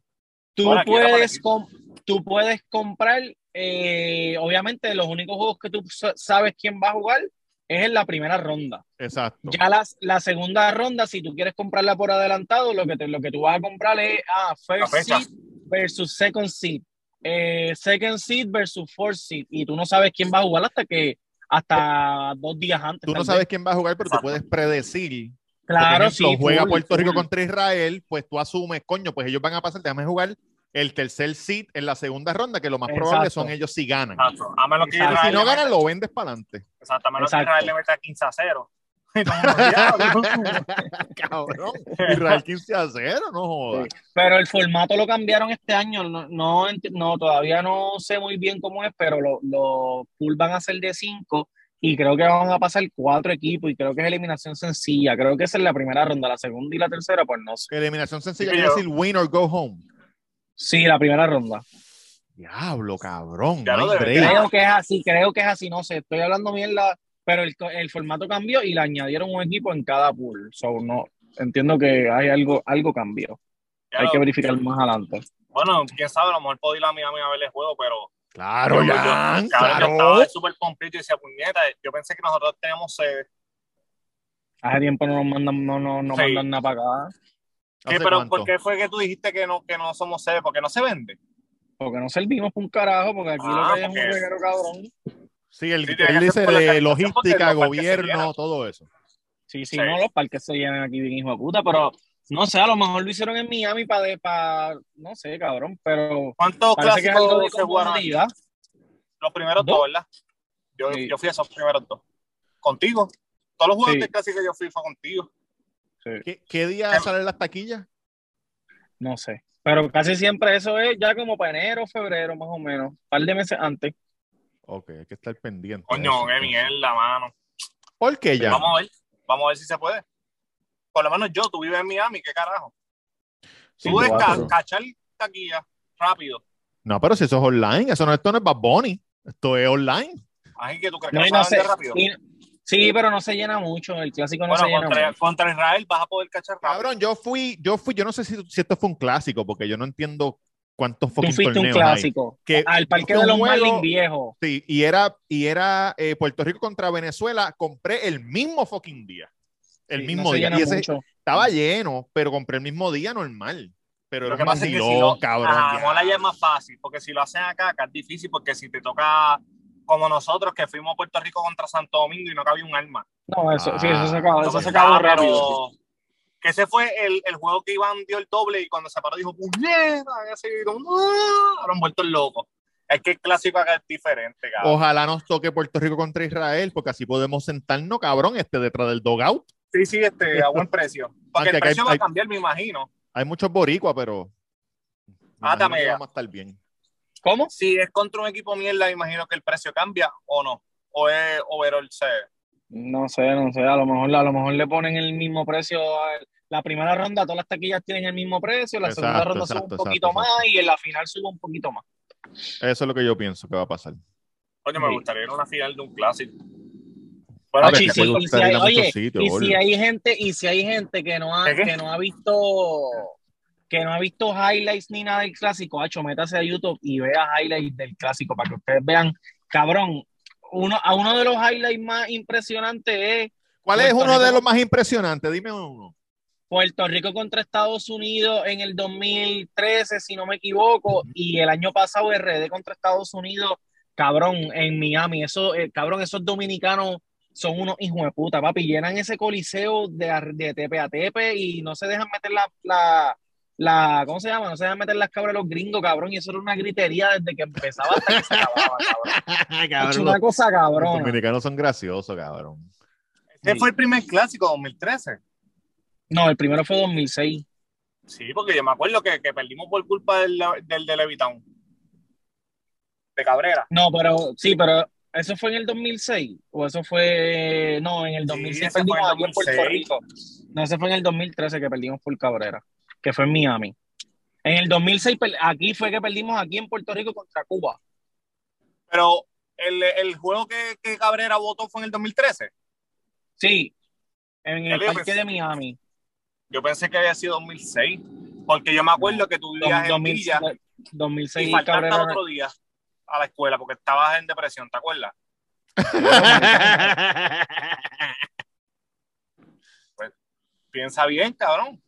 Speaker 4: Tú puedes, com- tú puedes comprar, eh, obviamente, los únicos juegos que tú sa- sabes quién va a jugar es en la primera ronda.
Speaker 2: Exacto.
Speaker 4: Ya las, la segunda ronda, si tú quieres comprarla por adelantado, lo que, te- lo que tú vas a comprar es ah, first seed versus second seed. Eh, second seed versus fourth seed. Y tú no sabes quién va a jugar hasta que hasta dos días antes.
Speaker 2: Tú no sabes quién va a jugar, pero tú puedes predecir.
Speaker 4: Claro,
Speaker 2: ejemplo,
Speaker 4: sí.
Speaker 2: juega
Speaker 4: full,
Speaker 2: Puerto Rico contra Israel, pues tú asumes, coño, pues ellos van a pasar, déjame jugar el tercer seed en la segunda ronda, que lo más probable son ellos si ganan.
Speaker 3: Exacto. A menos que
Speaker 4: Exacto.
Speaker 2: Y si no ganan, lo vendes para adelante.
Speaker 3: Exacto, a menos que
Speaker 4: Exacto.
Speaker 3: Israel le meta 15 a 0. Y todo el mundo, "Diablo".
Speaker 2: Cabrón. Israel 15 a 0, no jodas.
Speaker 4: Sí. Pero el formato lo cambiaron este año. No, no, no, todavía no sé muy bien cómo es, pero los lo pool van a ser de cinco y creo que van a pasar cuatro equipos y creo que es eliminación sencilla. Creo que esa es la primera ronda, la segunda y la tercera, pues no sé.
Speaker 2: Eliminación sencilla quiere decir win or go home.
Speaker 4: Sí, la primera ronda.
Speaker 2: Diablo, cabrón. No.
Speaker 4: Creo que es así, creo que es así, no sé, estoy hablando mierda, pero el, el formato cambió y le añadieron un equipo en cada pool. So, no, entiendo que hay algo, algo cambió.
Speaker 3: Ya
Speaker 4: Hay
Speaker 3: lo-
Speaker 4: que verificar más adelante.
Speaker 3: Bueno, quién sabe, a lo mejor puedo ir a Miami a ver el juego, pero
Speaker 2: Claro,
Speaker 3: yo- yo-
Speaker 2: Jan,
Speaker 3: cabrón, yo
Speaker 2: claro.
Speaker 3: estaba súper completo y decía, puñeta, yo pensé que nosotros teníamos sede.
Speaker 4: Hace tiempo no nos mandan, no, no, no
Speaker 3: Sí.
Speaker 4: mandan nada para acá.
Speaker 3: ¿Qué,
Speaker 2: ¿Hace
Speaker 3: pero
Speaker 2: cuánto?
Speaker 3: ¿por qué fue que tú dijiste que no, que no somos sede? Porque no se vende.
Speaker 4: Porque no servimos por un carajo, porque aquí lo
Speaker 3: Ah,
Speaker 4: que hay es un reguero cabrón.
Speaker 2: Sí,
Speaker 3: tiene
Speaker 2: él dice de logística, gobierno, todo eso.
Speaker 4: Sí, sí,
Speaker 3: Sí.
Speaker 4: no, los parques se llenan aquí bien hijo de puta, pero no sé, a lo mejor lo hicieron en Miami para, para no sé, cabrón, pero
Speaker 3: ¿Cuántos clásicos se jugaron? Los primeros
Speaker 4: ¿Dos?
Speaker 3: dos, ¿verdad? Yo,
Speaker 4: Sí.
Speaker 3: yo fui a esos primeros dos. ¿Contigo? Todos los juegos
Speaker 4: Sí.
Speaker 3: de clásico que yo fui fue contigo.
Speaker 2: ¿Qué, qué día
Speaker 3: Em-
Speaker 2: salen las taquillas?
Speaker 4: No sé. Pero casi siempre eso es ya como para enero, febrero, más o menos. Un par de meses antes.
Speaker 2: Ok, hay que estar pendiente.
Speaker 3: Coño, qué mierda, mano.
Speaker 2: ¿Por qué ya?
Speaker 3: Vamos a ver. Vamos a ver si se puede. Por lo menos yo, tú vives en Miami, ¿qué carajo?
Speaker 2: Sí,
Speaker 3: tú
Speaker 2: tú
Speaker 3: ca- cachar taquilla rápido.
Speaker 2: No, pero si eso es online, eso no, esto no es Bad Bunny. Esto es online.
Speaker 3: Así que tú crees
Speaker 4: No,
Speaker 3: que
Speaker 4: y
Speaker 3: no,
Speaker 4: no
Speaker 3: se
Speaker 4: sé.
Speaker 3: vende rápido.
Speaker 4: y- sí, pero no se llena mucho. El clásico no
Speaker 3: bueno,
Speaker 4: se llena
Speaker 3: contra,
Speaker 4: mucho.
Speaker 3: contra Israel vas a poder cachar rápido.
Speaker 2: Cabrón, yo fui, yo fui, yo no sé si, si esto fue un clásico, porque yo no entiendo cuántos
Speaker 4: Tú
Speaker 2: fucking
Speaker 4: fuiste un
Speaker 2: hay.
Speaker 4: clásico.
Speaker 2: Que
Speaker 4: al parque de los Marlins viejos.
Speaker 2: Sí, y era, y era eh, Puerto Rico contra Venezuela, compré el mismo fucking día. El
Speaker 4: Sí,
Speaker 2: mismo
Speaker 4: no
Speaker 2: día. Y ese estaba lleno, pero compré el mismo día normal. Pero
Speaker 3: Lo
Speaker 2: era
Speaker 3: que pasa es que si lo,
Speaker 2: cabrón.
Speaker 3: ajá,
Speaker 2: ya.
Speaker 3: Mola ya es más fácil, porque si lo hacen acá, acá es difícil, porque si te toca como nosotros que fuimos a Puerto Rico contra Santo Domingo y no cabía un arma.
Speaker 4: No, eso, sí, eso se
Speaker 2: Ah,
Speaker 4: acabó,
Speaker 3: No,
Speaker 4: eso
Speaker 3: pues,
Speaker 4: se acabó
Speaker 3: ah,
Speaker 4: rápido.
Speaker 3: pero Que ese fue el, el juego que Iván dio el doble y cuando se paró dijo, puñeta, y así, como, ¡ah! ahora vuelto el loco. Es que el clásico acá es diferente, cabrón.
Speaker 2: Ojalá nos toque Puerto Rico contra Israel, porque así podemos sentarnos, cabrón, este detrás del dogout.
Speaker 3: Sí, sí, este, a buen precio. Porque
Speaker 2: Aunque
Speaker 3: el precio
Speaker 2: hay-
Speaker 3: va a cambiar, me imagino.
Speaker 2: Hay muchos boricuas, pero.
Speaker 3: Ah.
Speaker 2: Vamos a estar bien.
Speaker 4: ¿Cómo?
Speaker 3: Si es contra un equipo mierda, me imagino que el precio cambia o no. O es overall C.
Speaker 4: No sé, no sé. A lo mejor, a lo mejor le ponen el mismo precio. a- La primera ronda, todas las taquillas tienen el mismo precio. La segunda
Speaker 2: Exacto,
Speaker 4: ronda sube
Speaker 2: exacto,
Speaker 4: un poquito
Speaker 2: exacto,
Speaker 4: más y en la final sube un poquito más.
Speaker 2: Eso es lo que yo pienso que va a pasar.
Speaker 3: Oye, me
Speaker 4: Sí.
Speaker 3: gustaría ir a una final de un clásico. Bueno,
Speaker 4: y si- y hay-
Speaker 2: ir a muchos
Speaker 4: oye,
Speaker 2: sitios,
Speaker 4: y
Speaker 2: gordo.
Speaker 4: si hay gente, y si hay gente que no ha, que no ha visto que no ha visto highlights ni nada del clásico, hacho, métase a YouTube y vea highlights del clásico para que ustedes vean, cabrón, uno, a uno de los highlights más impresionantes es
Speaker 2: ¿Cuál es uno de los más impresionantes? Dime uno.
Speaker 4: Puerto Rico contra Estados Unidos en el 2013, si no me equivoco, y el año pasado RD contra Estados Unidos, cabrón, en Miami. Eso, eh, cabrón, esos dominicanos son unos hijos de puta, papi. Llenan ese coliseo de, de tepe a tepe y no se dejan meter la, la, la, ¿cómo se llama? No se dejan meter las cabras los gringos, cabrón. Y eso era una gritería desde que empezaba hasta que se acababa, cabrón. Es una cosa
Speaker 2: los
Speaker 4: cabrona.
Speaker 2: dominicanos son graciosos, cabrón.
Speaker 3: Ese
Speaker 4: Sí.
Speaker 3: fue el primer clásico, 2013.
Speaker 4: No, el primero fue 2006.
Speaker 3: Sí, porque yo me acuerdo que, que perdimos por culpa del, del de Levitown. De Cabrera.
Speaker 4: No, pero sí, pero ¿Eso fue en el 2006? ¿O eso fue.? No, en el 2006
Speaker 3: ese fue
Speaker 4: perdimos
Speaker 3: en
Speaker 4: aquí en Puerto
Speaker 3: 2006.
Speaker 4: Rico. No, ese fue en el 2013 que perdimos por Cabrera, que fue en Miami. En el 2006, per- aquí fue que perdimos aquí en Puerto Rico contra Cuba.
Speaker 3: Pero el, el juego que, que Cabrera votó fue en el 2013.
Speaker 4: Sí, en el parque
Speaker 3: pues.
Speaker 4: de Miami.
Speaker 3: Yo pensé que había sido 2006. Porque yo me acuerdo que tú vivías en
Speaker 4: 2000
Speaker 3: Villa
Speaker 4: 2006
Speaker 3: y faltaste
Speaker 4: Cabrera.
Speaker 3: otro día a la escuela porque estabas en depresión, ¿te acuerdas? Piensa bien, cabrón.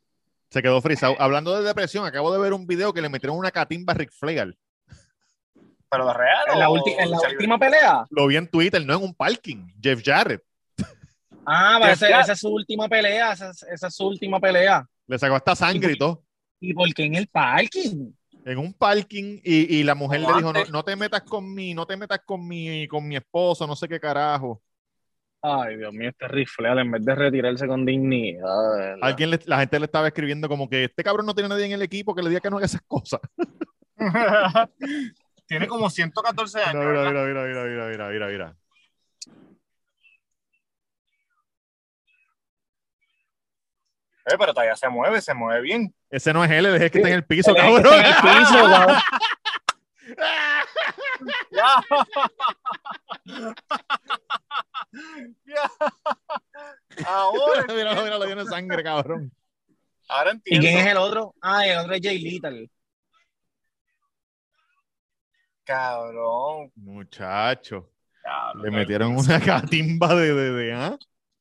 Speaker 2: Se quedó frisado. Hablando de depresión, acabo de ver un video que le metieron una catimba a Rick Flair.
Speaker 3: Pero de real.
Speaker 4: En la, en última pelea.
Speaker 2: Lo vi en Twitter, no en un parking. Jeff Jarrett.
Speaker 4: Ah,
Speaker 3: Jeff
Speaker 4: esa,
Speaker 3: Jarrett.
Speaker 4: esa es su última pelea. Esa, es- esa es su última pelea.
Speaker 2: Le sacó hasta sangre y todo.
Speaker 4: ¿Y por qué en el parking?
Speaker 2: En un parking y, y la mujer
Speaker 3: Como
Speaker 2: le dijo, no, no te metas con mi, no te metas con mi, con mi esposo, no sé qué carajo.
Speaker 4: Ay, Dios mío, este rifle, en vez de retirarse con dignidad.
Speaker 2: Alguien le- la gente le estaba escribiendo como que este cabrón no tiene nadie en el equipo que le diga que no haga esas cosas.
Speaker 3: Tiene como 114 años.
Speaker 2: Mira, mira, mira, mira, mira, mira, mira, mira.
Speaker 3: Eh, pero todavía se mueve, se mueve bien.
Speaker 2: Ese no es él, es el que está en el piso, cabrón.
Speaker 4: está en el piso, cabrón.
Speaker 3: Ahora,
Speaker 2: mira, mira, lo tiene sangre, cabrón.
Speaker 3: ahora
Speaker 4: ¿Y
Speaker 3: entiendo.
Speaker 4: quién es el otro? Ah, el otro es Jay Little.
Speaker 3: Cabrón.
Speaker 2: Muchacho,
Speaker 3: cabrón.
Speaker 2: le metieron una catimba de, de, de, ¿ah?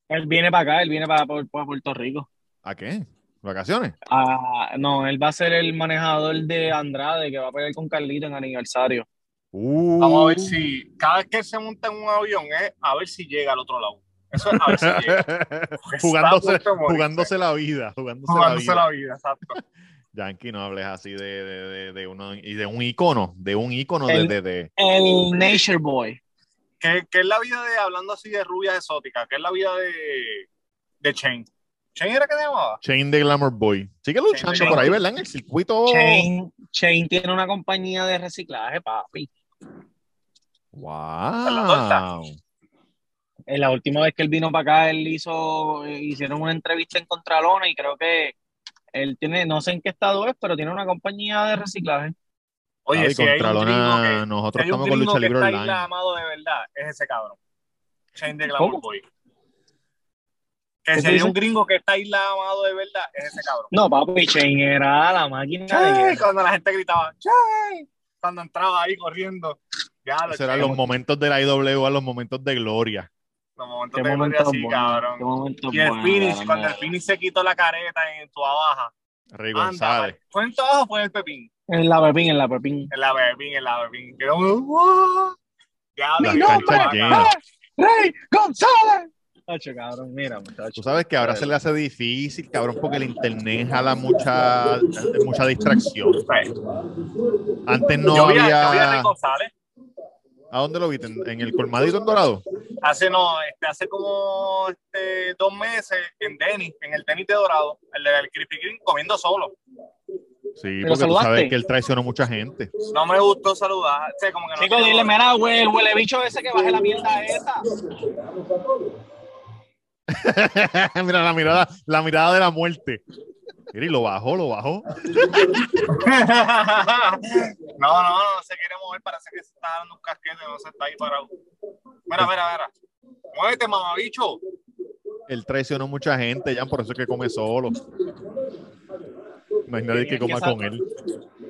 Speaker 4: Él viene para acá, él viene para, para- para Puerto Rico.
Speaker 2: ¿A qué? ¿Vacaciones?
Speaker 4: Ah, no, él va a ser el manejador de Andrade que va a pelear con Carlito en aniversario.
Speaker 2: Uh,
Speaker 3: Vamos a ver si cada vez que él se monta en un avión es a ver si llega al otro lado. Eso es a ver si llega.
Speaker 2: Jugándose, jugándose la vida, jugándose,
Speaker 3: Jugándose
Speaker 2: la vida.
Speaker 3: la vida, exacto.
Speaker 2: Yankee, no hables así de, de, de, de uno y de un icono, de un icono de,
Speaker 4: El-
Speaker 2: de, de-
Speaker 4: El Nature Boy.
Speaker 3: ¿Qué, qué es la vida de, hablando así de rubias exóticas, qué es la vida de, de Chain? ¿Chain era que se llamaba?
Speaker 2: Chain de Glamour Boy. Sigue luchando
Speaker 3: Chain.
Speaker 2: por ahí, ¿verdad? En el circuito.
Speaker 4: Chain, Chain tiene una compañía de reciclaje, papi.
Speaker 2: Wow.
Speaker 4: En la última vez que él vino para acá, él hizo, eh, hicieron una entrevista en Contralona y creo que él tiene, no sé en qué estado es, pero tiene una compañía de reciclaje.
Speaker 3: Oye, si hay un que,
Speaker 2: nosotros
Speaker 3: si hay un
Speaker 2: estamos con Lucha
Speaker 3: que
Speaker 2: Libre
Speaker 3: está
Speaker 2: Online.
Speaker 3: amado de verdad, es ese cabrón. Chain de Glamour
Speaker 4: ¿Cómo?
Speaker 3: Boy.
Speaker 4: ¿Qué
Speaker 3: Que si
Speaker 4: tú
Speaker 3: hay
Speaker 4: dices?
Speaker 3: un gringo que está ahí amado de verdad, es ese cabrón.
Speaker 4: No, papi, Chain era la máquina de
Speaker 3: Chain,
Speaker 4: guerra.
Speaker 3: cuando la gente gritaba, Chain, cuando entraba ahí corriendo. Ya,
Speaker 2: Esos eran
Speaker 3: Chain,
Speaker 2: los momentos de la IWA, los momentos de gloria.
Speaker 3: los momentos de gloria
Speaker 4: momento
Speaker 3: así,
Speaker 4: bueno,
Speaker 3: cabrón.
Speaker 4: qué momento
Speaker 3: Y el
Speaker 4: bueno,
Speaker 3: finish, cuando el finish se quitó la careta en tu abaja.
Speaker 2: Rey
Speaker 3: Anda,
Speaker 2: González.
Speaker 3: vale. ¿Fue en tu abajo o fue en el pepín?
Speaker 4: En la Pepín, en la Pepín.
Speaker 3: En la bebín, en la bebín. Quedó un ¡Wow! Ya,
Speaker 2: canchas
Speaker 3: vaca.
Speaker 2: llenas.
Speaker 4: ¡Rey González! Tacho, cabrón, mira, muchacho.
Speaker 2: Tú sabes que ahora se le hace difícil, cabrón, porque el internet jala mucha, mucha distracción. Antes no
Speaker 3: yo vi, a, yo vi a
Speaker 2: había.
Speaker 3: González.
Speaker 2: ¿A dónde lo viste? ¿En, en el colmadito en Dorado?
Speaker 3: Hace no, este, hace como este, dos meses en Denis, en el tenis de Dorado, el del Krispy Kreme, comiendo solo.
Speaker 2: Sí,
Speaker 4: ¿Pero
Speaker 2: porque tú
Speaker 4: saludaste?
Speaker 2: sabes que él traicionó mucha gente.
Speaker 3: No me gustó saludar. O sea, como que no
Speaker 4: Chico, dile, mira, güey, el huele bicho ese que baje la mierda esa.
Speaker 2: Mira la mirada, la mirada de la muerte. Mira, y lo bajó, lo bajó.
Speaker 3: no, no, no se quiere mover, parece que se está dando un casquete, no se está ahí parado. Mira, mira, mira. Muévete, mamabicho.
Speaker 2: Él traicionó mucha gente, ya por eso es que come solo. No hay nadie que coma con él.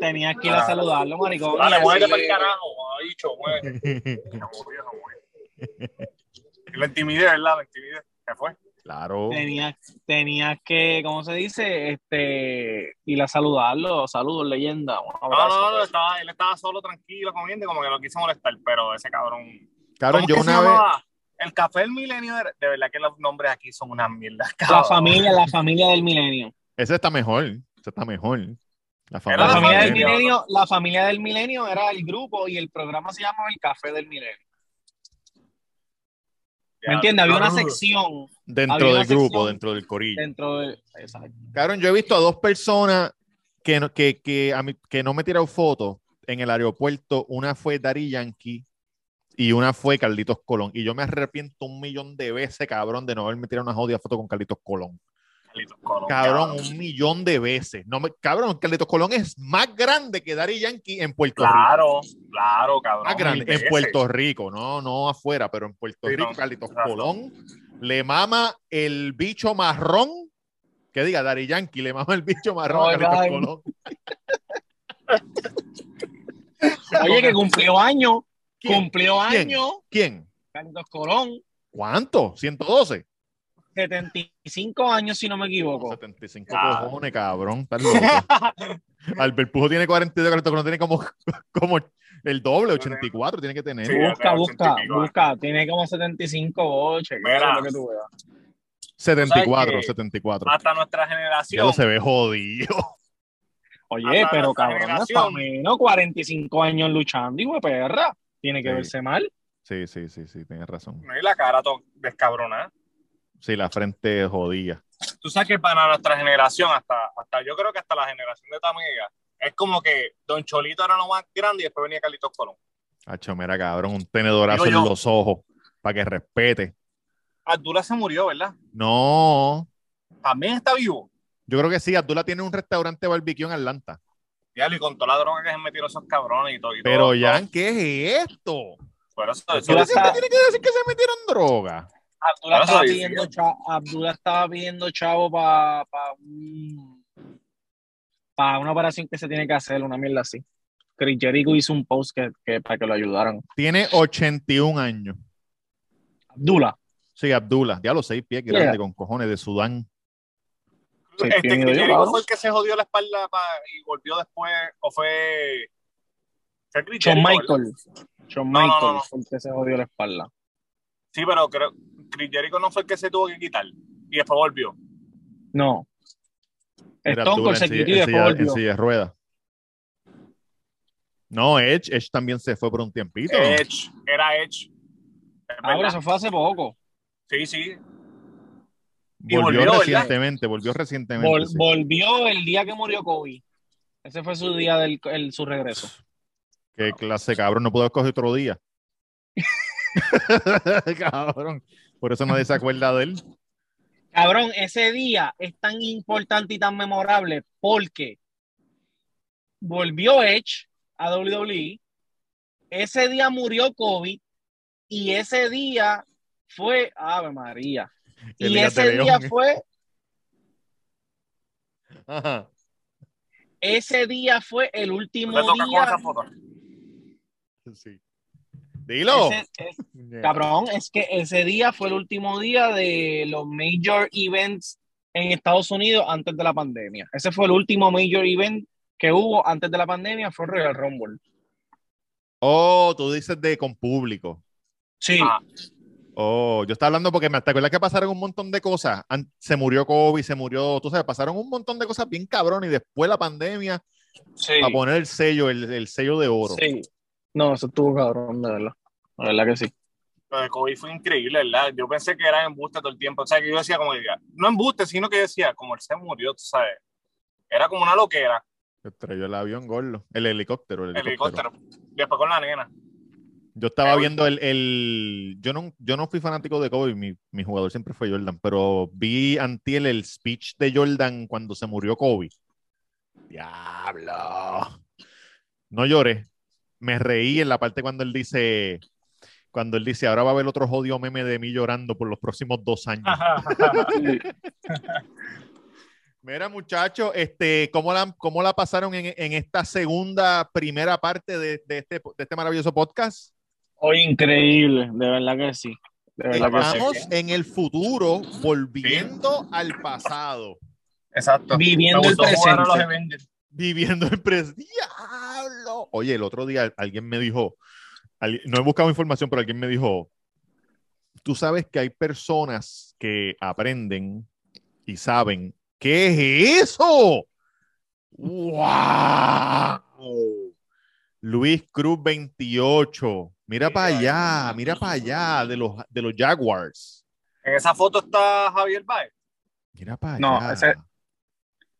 Speaker 4: Tenías que ir a saludarlo, maricón.
Speaker 3: Dale, muévete para el carajo, mamabicho, muévete. Lo intimidé, ¿verdad? Lo intimidé. Se fue.
Speaker 2: Claro.
Speaker 4: Tenías, tenías que, ¿cómo se dice? Este, ir a saludarlo. Saludos, leyenda. Un
Speaker 3: No, no, no, estaba, él estaba solo, tranquilo, comiendo, como que lo quiso molestar, pero ese cabrón.
Speaker 2: Cabrón,
Speaker 3: ¿Cómo
Speaker 2: yo
Speaker 3: que se
Speaker 2: una vez.
Speaker 3: llamaba? El café del milenio, de, verdad que los nombres aquí son una mierda.
Speaker 4: La familia, la familia del milenio.
Speaker 2: Ese está mejor. Ese está mejor. La familia,
Speaker 3: la
Speaker 4: familia del
Speaker 3: familia.
Speaker 4: milenio, la familia del milenio era el grupo y el programa se llama El Café del Milenio. ¿Me entiendes? Había una sección
Speaker 2: Dentro del grupo,
Speaker 4: sección
Speaker 2: dentro del corillo.
Speaker 4: dentro de. Exacto.
Speaker 2: Cabrón, yo he visto a dos personas que no, que, que, a mí- que no me tiraron fotos en el aeropuerto. Una fue Dari Yankee y una fue Carlitos Colón. Y yo me arrepiento un millón de veces, cabrón, de no haberme tirado una jodida foto con Carlitos Colón.
Speaker 3: Carlitos Colón,
Speaker 2: Cabrón, un millón de veces. No me, cabrón, Carlitos Colón es más grande que Daddy Yankee en Puerto Rico.
Speaker 3: Claro, claro, cabrón.
Speaker 2: Más grande, en. Puerto Rico, no, no afuera, pero en Puerto
Speaker 3: Sí,
Speaker 2: Rico,
Speaker 3: no,
Speaker 2: Carlitos. Colón le mama el bicho marrón. Que diga, Daddy Yankee le mama el bicho marrón a Carlitos. Colón.
Speaker 4: Oye, que cumplió año,
Speaker 2: ¿Quién?
Speaker 4: cumplió
Speaker 2: ¿Quién?
Speaker 4: año,
Speaker 2: ¿Quién?
Speaker 4: Carlos Colón,
Speaker 2: ¿Cuánto? ¿112?
Speaker 4: 75 años, si no me equivoco.
Speaker 2: 75
Speaker 3: Ah.
Speaker 2: cojones, cabrón. Estás loco. Albert Pujo tiene 42, Carlitos Colón tiene como, como el doble, 84 tiene que tener.
Speaker 3: Sí,
Speaker 4: Busca,
Speaker 3: de
Speaker 4: busca,
Speaker 3: 80 y pico,
Speaker 4: busca. Tiene como 75 boches. que
Speaker 3: Mira.
Speaker 4: eso es lo que tú veas.
Speaker 2: 74,
Speaker 3: ¿Sabes qué?
Speaker 2: 74.
Speaker 3: Hasta nuestra
Speaker 2: Ya
Speaker 3: generación.
Speaker 2: lo se ve jodido.
Speaker 4: Oye,
Speaker 3: Hasta
Speaker 4: pero cabrón, hasta menos 45 años luchando, y perra. Tiene que
Speaker 2: Sí.
Speaker 4: verse mal.
Speaker 2: Sí, sí, sí, sí, tienes razón.
Speaker 3: Y la cara descabronada.
Speaker 2: Sí, la frente jodida.
Speaker 3: Tú sabes que para nuestra generación, hasta, hasta yo creo que hasta la generación de Tamega, es como que Don Cholito era lo más grande y después venía Carlitos Colón.
Speaker 2: Hacho, mira, cabrón, un tenedorazo
Speaker 3: Digo
Speaker 2: en
Speaker 3: yo.
Speaker 2: los ojos para que respete.
Speaker 3: Abdullah se murió, ¿verdad?
Speaker 2: No,
Speaker 3: También está vivo.
Speaker 2: yo creo que sí. Abdullah tiene un restaurante barbecue en Atlanta.
Speaker 3: Diablo, y con toda la droga que se metieron esos cabrones y todo. y
Speaker 2: Pero,
Speaker 3: todo,
Speaker 2: Jan,
Speaker 3: todo.
Speaker 2: ¿qué es esto?
Speaker 3: Eso,
Speaker 4: Pero
Speaker 3: eso-
Speaker 2: ¿Por qué siempre
Speaker 4: está-
Speaker 2: tiene que decir que se metieron droga?
Speaker 4: Abdullah estaba, pidiendo
Speaker 3: sí.
Speaker 4: cha- Abdullah estaba pidiendo chavo para para una operación que se tiene que hacer, una mierda así. Chris Jericho hizo un post que, que- para que lo ayudaran.
Speaker 2: Tiene 81 años.
Speaker 4: Abdullah.
Speaker 2: Sí, Abdullah. Ya los seis pies
Speaker 4: Yeah.
Speaker 2: grande con cojones de Sudán.
Speaker 4: Sí,
Speaker 3: este Chris Jericho fue el que se jodió la espalda pa- y volvió después, o fue. fue Chris
Speaker 4: Shawn
Speaker 3: Jericho, ¿verdad?
Speaker 4: Michael. Shawn
Speaker 3: No,
Speaker 4: Michael
Speaker 3: no, no.
Speaker 4: fue el que se jodió la espalda.
Speaker 3: Sí, pero creo Chris Jericho no fue el que se tuvo que quitar y después volvió.
Speaker 4: No.
Speaker 2: Era
Speaker 4: Stone Cold
Speaker 2: en
Speaker 4: se
Speaker 2: silla-
Speaker 4: quitó y después
Speaker 2: silla- en
Speaker 4: volvió.
Speaker 2: silla de ruedas. No, Edge, Edge también se fue por un tiempito.
Speaker 3: Edge, era Edge.
Speaker 4: Ah,
Speaker 3: verdad.
Speaker 4: eso fue hace poco.
Speaker 3: Sí, sí. y
Speaker 2: volvió,
Speaker 3: volvió, ¿verdad?
Speaker 2: recientemente, volvió recientemente.
Speaker 4: Vol-
Speaker 2: sí.
Speaker 4: Volvió el día que murió Kobe. Ese fue su día del el- su regreso.
Speaker 2: Qué clase, cabrón, no puedo escoger otro día. cabrón. Por eso nadie se acuerda de él.
Speaker 4: Cabrón, ese día es tan importante y tan memorable porque volvió Edge a WWE. Ese día murió Kobe y ese día fue Ave María. Y ese día fue,
Speaker 2: Ajá.
Speaker 4: ese día fue el último día.
Speaker 2: Sí. Dilo.
Speaker 4: Ese- es- cabrón, es que ese día fue el último día de los major events en Estados Unidos antes de la pandemia. Ese fue el último major event que hubo antes de la pandemia, fue Royal Rumble.
Speaker 2: Oh, tú dices de con público.
Speaker 4: Sí,
Speaker 3: Ah,
Speaker 2: Oh, yo estaba hablando porque me acuerdas que pasaron un montón de cosas. Se murió Kobe, se murió, tú sabes, pasaron un montón de cosas bien cabrón y después la pandemia
Speaker 4: sí,
Speaker 2: a poner el sello, el, el sello de oro.
Speaker 4: sí. No, eso estuvo cabrón, de verdad. La verdad que sí.
Speaker 3: lo de Kobe fue increíble, ¿verdad? Yo pensé que era embuste todo el tiempo. O sea, que yo decía como que, no embuste, sino que yo decía, como él se murió, tú sabes. Era como una loquera,
Speaker 2: Estrelló el avión gordo, el helicóptero, el
Speaker 3: el
Speaker 2: helicóptero.
Speaker 3: helicóptero. Después con la nena.
Speaker 2: Yo estaba viendo el, el- yo no, yo no fui fanático de Kobe, mi, mi jugador siempre fue Jordan, pero vi antiel el speech de Jordan cuando se murió Kobe. Diablo. No lloré. Me reí en la parte cuando él dice, cuando él dice, ahora va a haber otro jodido meme de mí llorando por los próximos dos años. Mira, muchachos, este, ¿cómo la, cómo la pasaron en, en esta segunda, primera parte de, de este, de este maravilloso podcast?
Speaker 4: Hoy increíble, de verdad que sí. Sí.
Speaker 2: Estamos en el futuro volviendo al pasado,
Speaker 3: Exacto.
Speaker 4: Viviendo el presente.
Speaker 2: Viviendo el presente. Oye, el otro día alguien me dijo, no he buscado información, pero alguien me dijo, tú sabes que hay personas que aprenden y saben, ¿qué es eso? ¡Wow! Luis Cruz 28. Mira para allá, mira para allá de los, de los Jaguars.
Speaker 3: En esa foto está Javier Baez.
Speaker 2: Mira para
Speaker 4: No,
Speaker 2: allá.
Speaker 4: ese-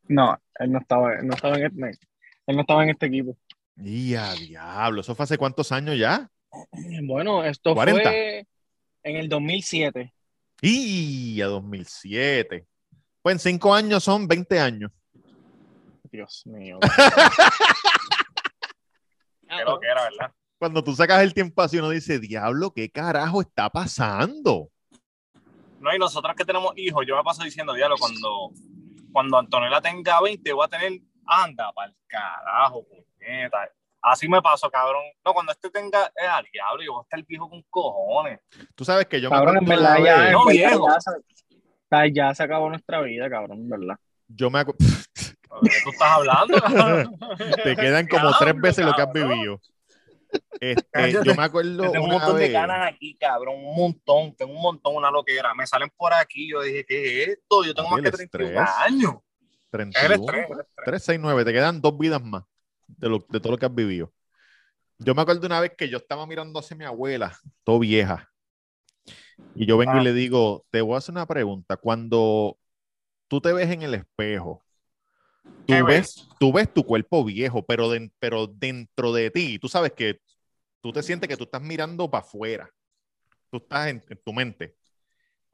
Speaker 4: No, él no estaba, él no estaba en este, él no estaba en este equipo.
Speaker 2: Y a diablo, ¿eso fue hace cuántos años ya?
Speaker 4: Bueno, esto
Speaker 2: 40.
Speaker 4: fue en el 2007.
Speaker 2: Y a 2007. Pues en cinco años son 20 años.
Speaker 4: Dios mío.
Speaker 3: Lo que era, ¿verdad?
Speaker 2: Cuando tú sacas el tiempo así, uno dice, diablo, ¿qué carajo está pasando?
Speaker 3: No, y nosotros que tenemos hijos, yo me paso diciendo, diablo, cuando, cuando Antonella tenga 20, voy a tener, anda, para el carajo, puñeta. Así me pasó, cabrón. No, cuando este tenga, es al diablo, yo voy a estar viejo con cojones.
Speaker 2: Tú sabes que yo me
Speaker 4: Cabrón, en
Speaker 2: acuerdo
Speaker 4: verdad ya, en
Speaker 3: No,
Speaker 4: verdad,
Speaker 3: viejo.
Speaker 4: ya se, ya se acabó nuestra vida, cabrón, en verdad.
Speaker 2: yo me acu-
Speaker 3: ¿De qué tú estás hablando? cabrón?
Speaker 2: te quedan como tres veces lo que has vivido. Este,
Speaker 3: Cállate.
Speaker 2: yo me acuerdo
Speaker 3: Tengo un montón de ganas aquí, cabrón, un montón, tengo un montón, una loquera. Me salen por aquí, yo dije, ¿qué es esto? Yo tengo más que
Speaker 2: el
Speaker 3: 31
Speaker 2: estrés.
Speaker 3: años. El
Speaker 2: 31,
Speaker 3: estrés, el estrés.
Speaker 2: 3, 6, 9, te quedan dos vidas más de, lo, de todo lo que has vivido. Yo me acuerdo una vez que yo estaba mirando hacia mi abuela, todo vieja, y yo vengo
Speaker 3: Ah.
Speaker 2: y le digo, te voy a hacer una pregunta. Cuando tú te ves en el espejo,
Speaker 3: ¿Qué
Speaker 2: tú ves,
Speaker 3: ves?
Speaker 2: tú ves tu cuerpo viejo, pero, den- pero dentro de ti, tú sabes que tú te sientes que tú estás mirando para afuera. Tú estás en, en tu mente.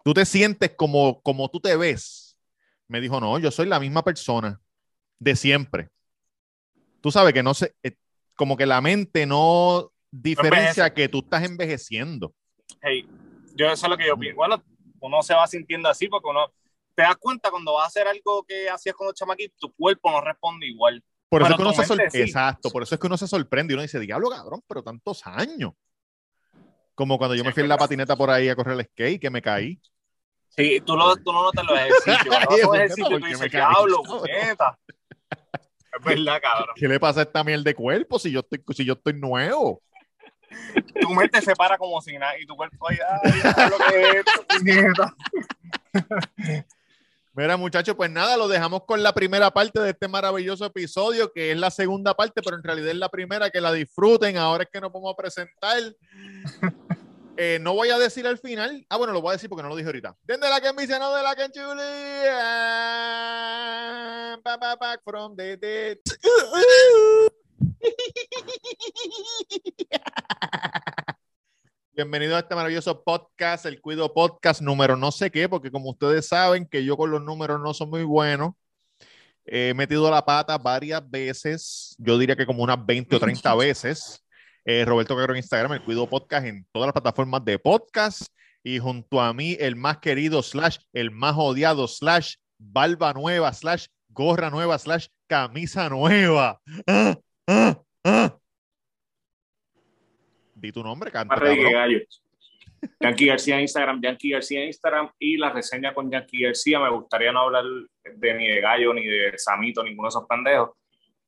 Speaker 2: Tú te sientes como, como tú te ves. Me dijo, no, yo soy la misma persona de siempre. Tú sabes que no sé, eh, como que la mente no diferencia que tú estás envejeciendo.
Speaker 3: Hey, yo eso es lo que yo pienso. Bueno, uno se va sintiendo así porque uno te das cuenta cuando vas a hacer algo que hacías con los chamaquitos, tu cuerpo no responde igual.
Speaker 2: Por eso
Speaker 3: Pero
Speaker 2: es que uno
Speaker 3: tu
Speaker 2: se
Speaker 3: mente
Speaker 2: sorprende.
Speaker 3: sí.
Speaker 2: Exacto, por eso es que uno se sorprende y uno dice, diablo, cabrón, pero tantos años. Como cuando yo
Speaker 3: Sí,
Speaker 2: me fui en la patineta por ahí a correr el skate, que me caí.
Speaker 3: Sí, tú, lo, tú no notas los ejercicios. Cuando
Speaker 2: Ay,
Speaker 3: haces
Speaker 2: puñeta,
Speaker 3: ejercicio, tú
Speaker 2: ¿por qué me
Speaker 3: dices, diablo, puñeta. Es verdad, cabrón.
Speaker 2: ¿Qué le pasa a esta miel de cuerpo si yo estoy, si yo estoy nuevo?
Speaker 3: Tu mente se para como si nada y tu cuerpo ahí, ay, diablo, ¿qué es?
Speaker 2: Mira, muchachos, pues nada, lo dejamos con la primera parte de este maravilloso episodio, que es la segunda parte, pero en realidad es la primera, que la disfruten. Ahora es que nos vamos a presentar. Eh, no voy a decir al final. Ah, bueno, lo voy a decir porque no lo dije ahorita. Desde la que dice, no de la que. Ba, ba, Back from the dead. Bienvenido a este maravilloso podcast, el Cuido Podcast número no sé qué, porque como ustedes saben que yo con los números no soy muy bueno. He metido la pata varias veces, yo diría que como unas 20 o 30 veces. Eh, Roberto Cagro en Instagram, el Cuido Podcast en todas las plataformas de podcast. Y junto a mí, el más querido, slash, el más odiado, slash, barba nueva, slash, gorra nueva, slash, camisa nueva. ¡Ah! ¡Ah! ¡Ah! Di tu nombre, canta.
Speaker 1: Yankee García en Instagram, Yankee García en Instagram y la reseña con Yankee García. Me gustaría no hablar de ni de Gallo ni de Samito, ninguno de esos pendejos.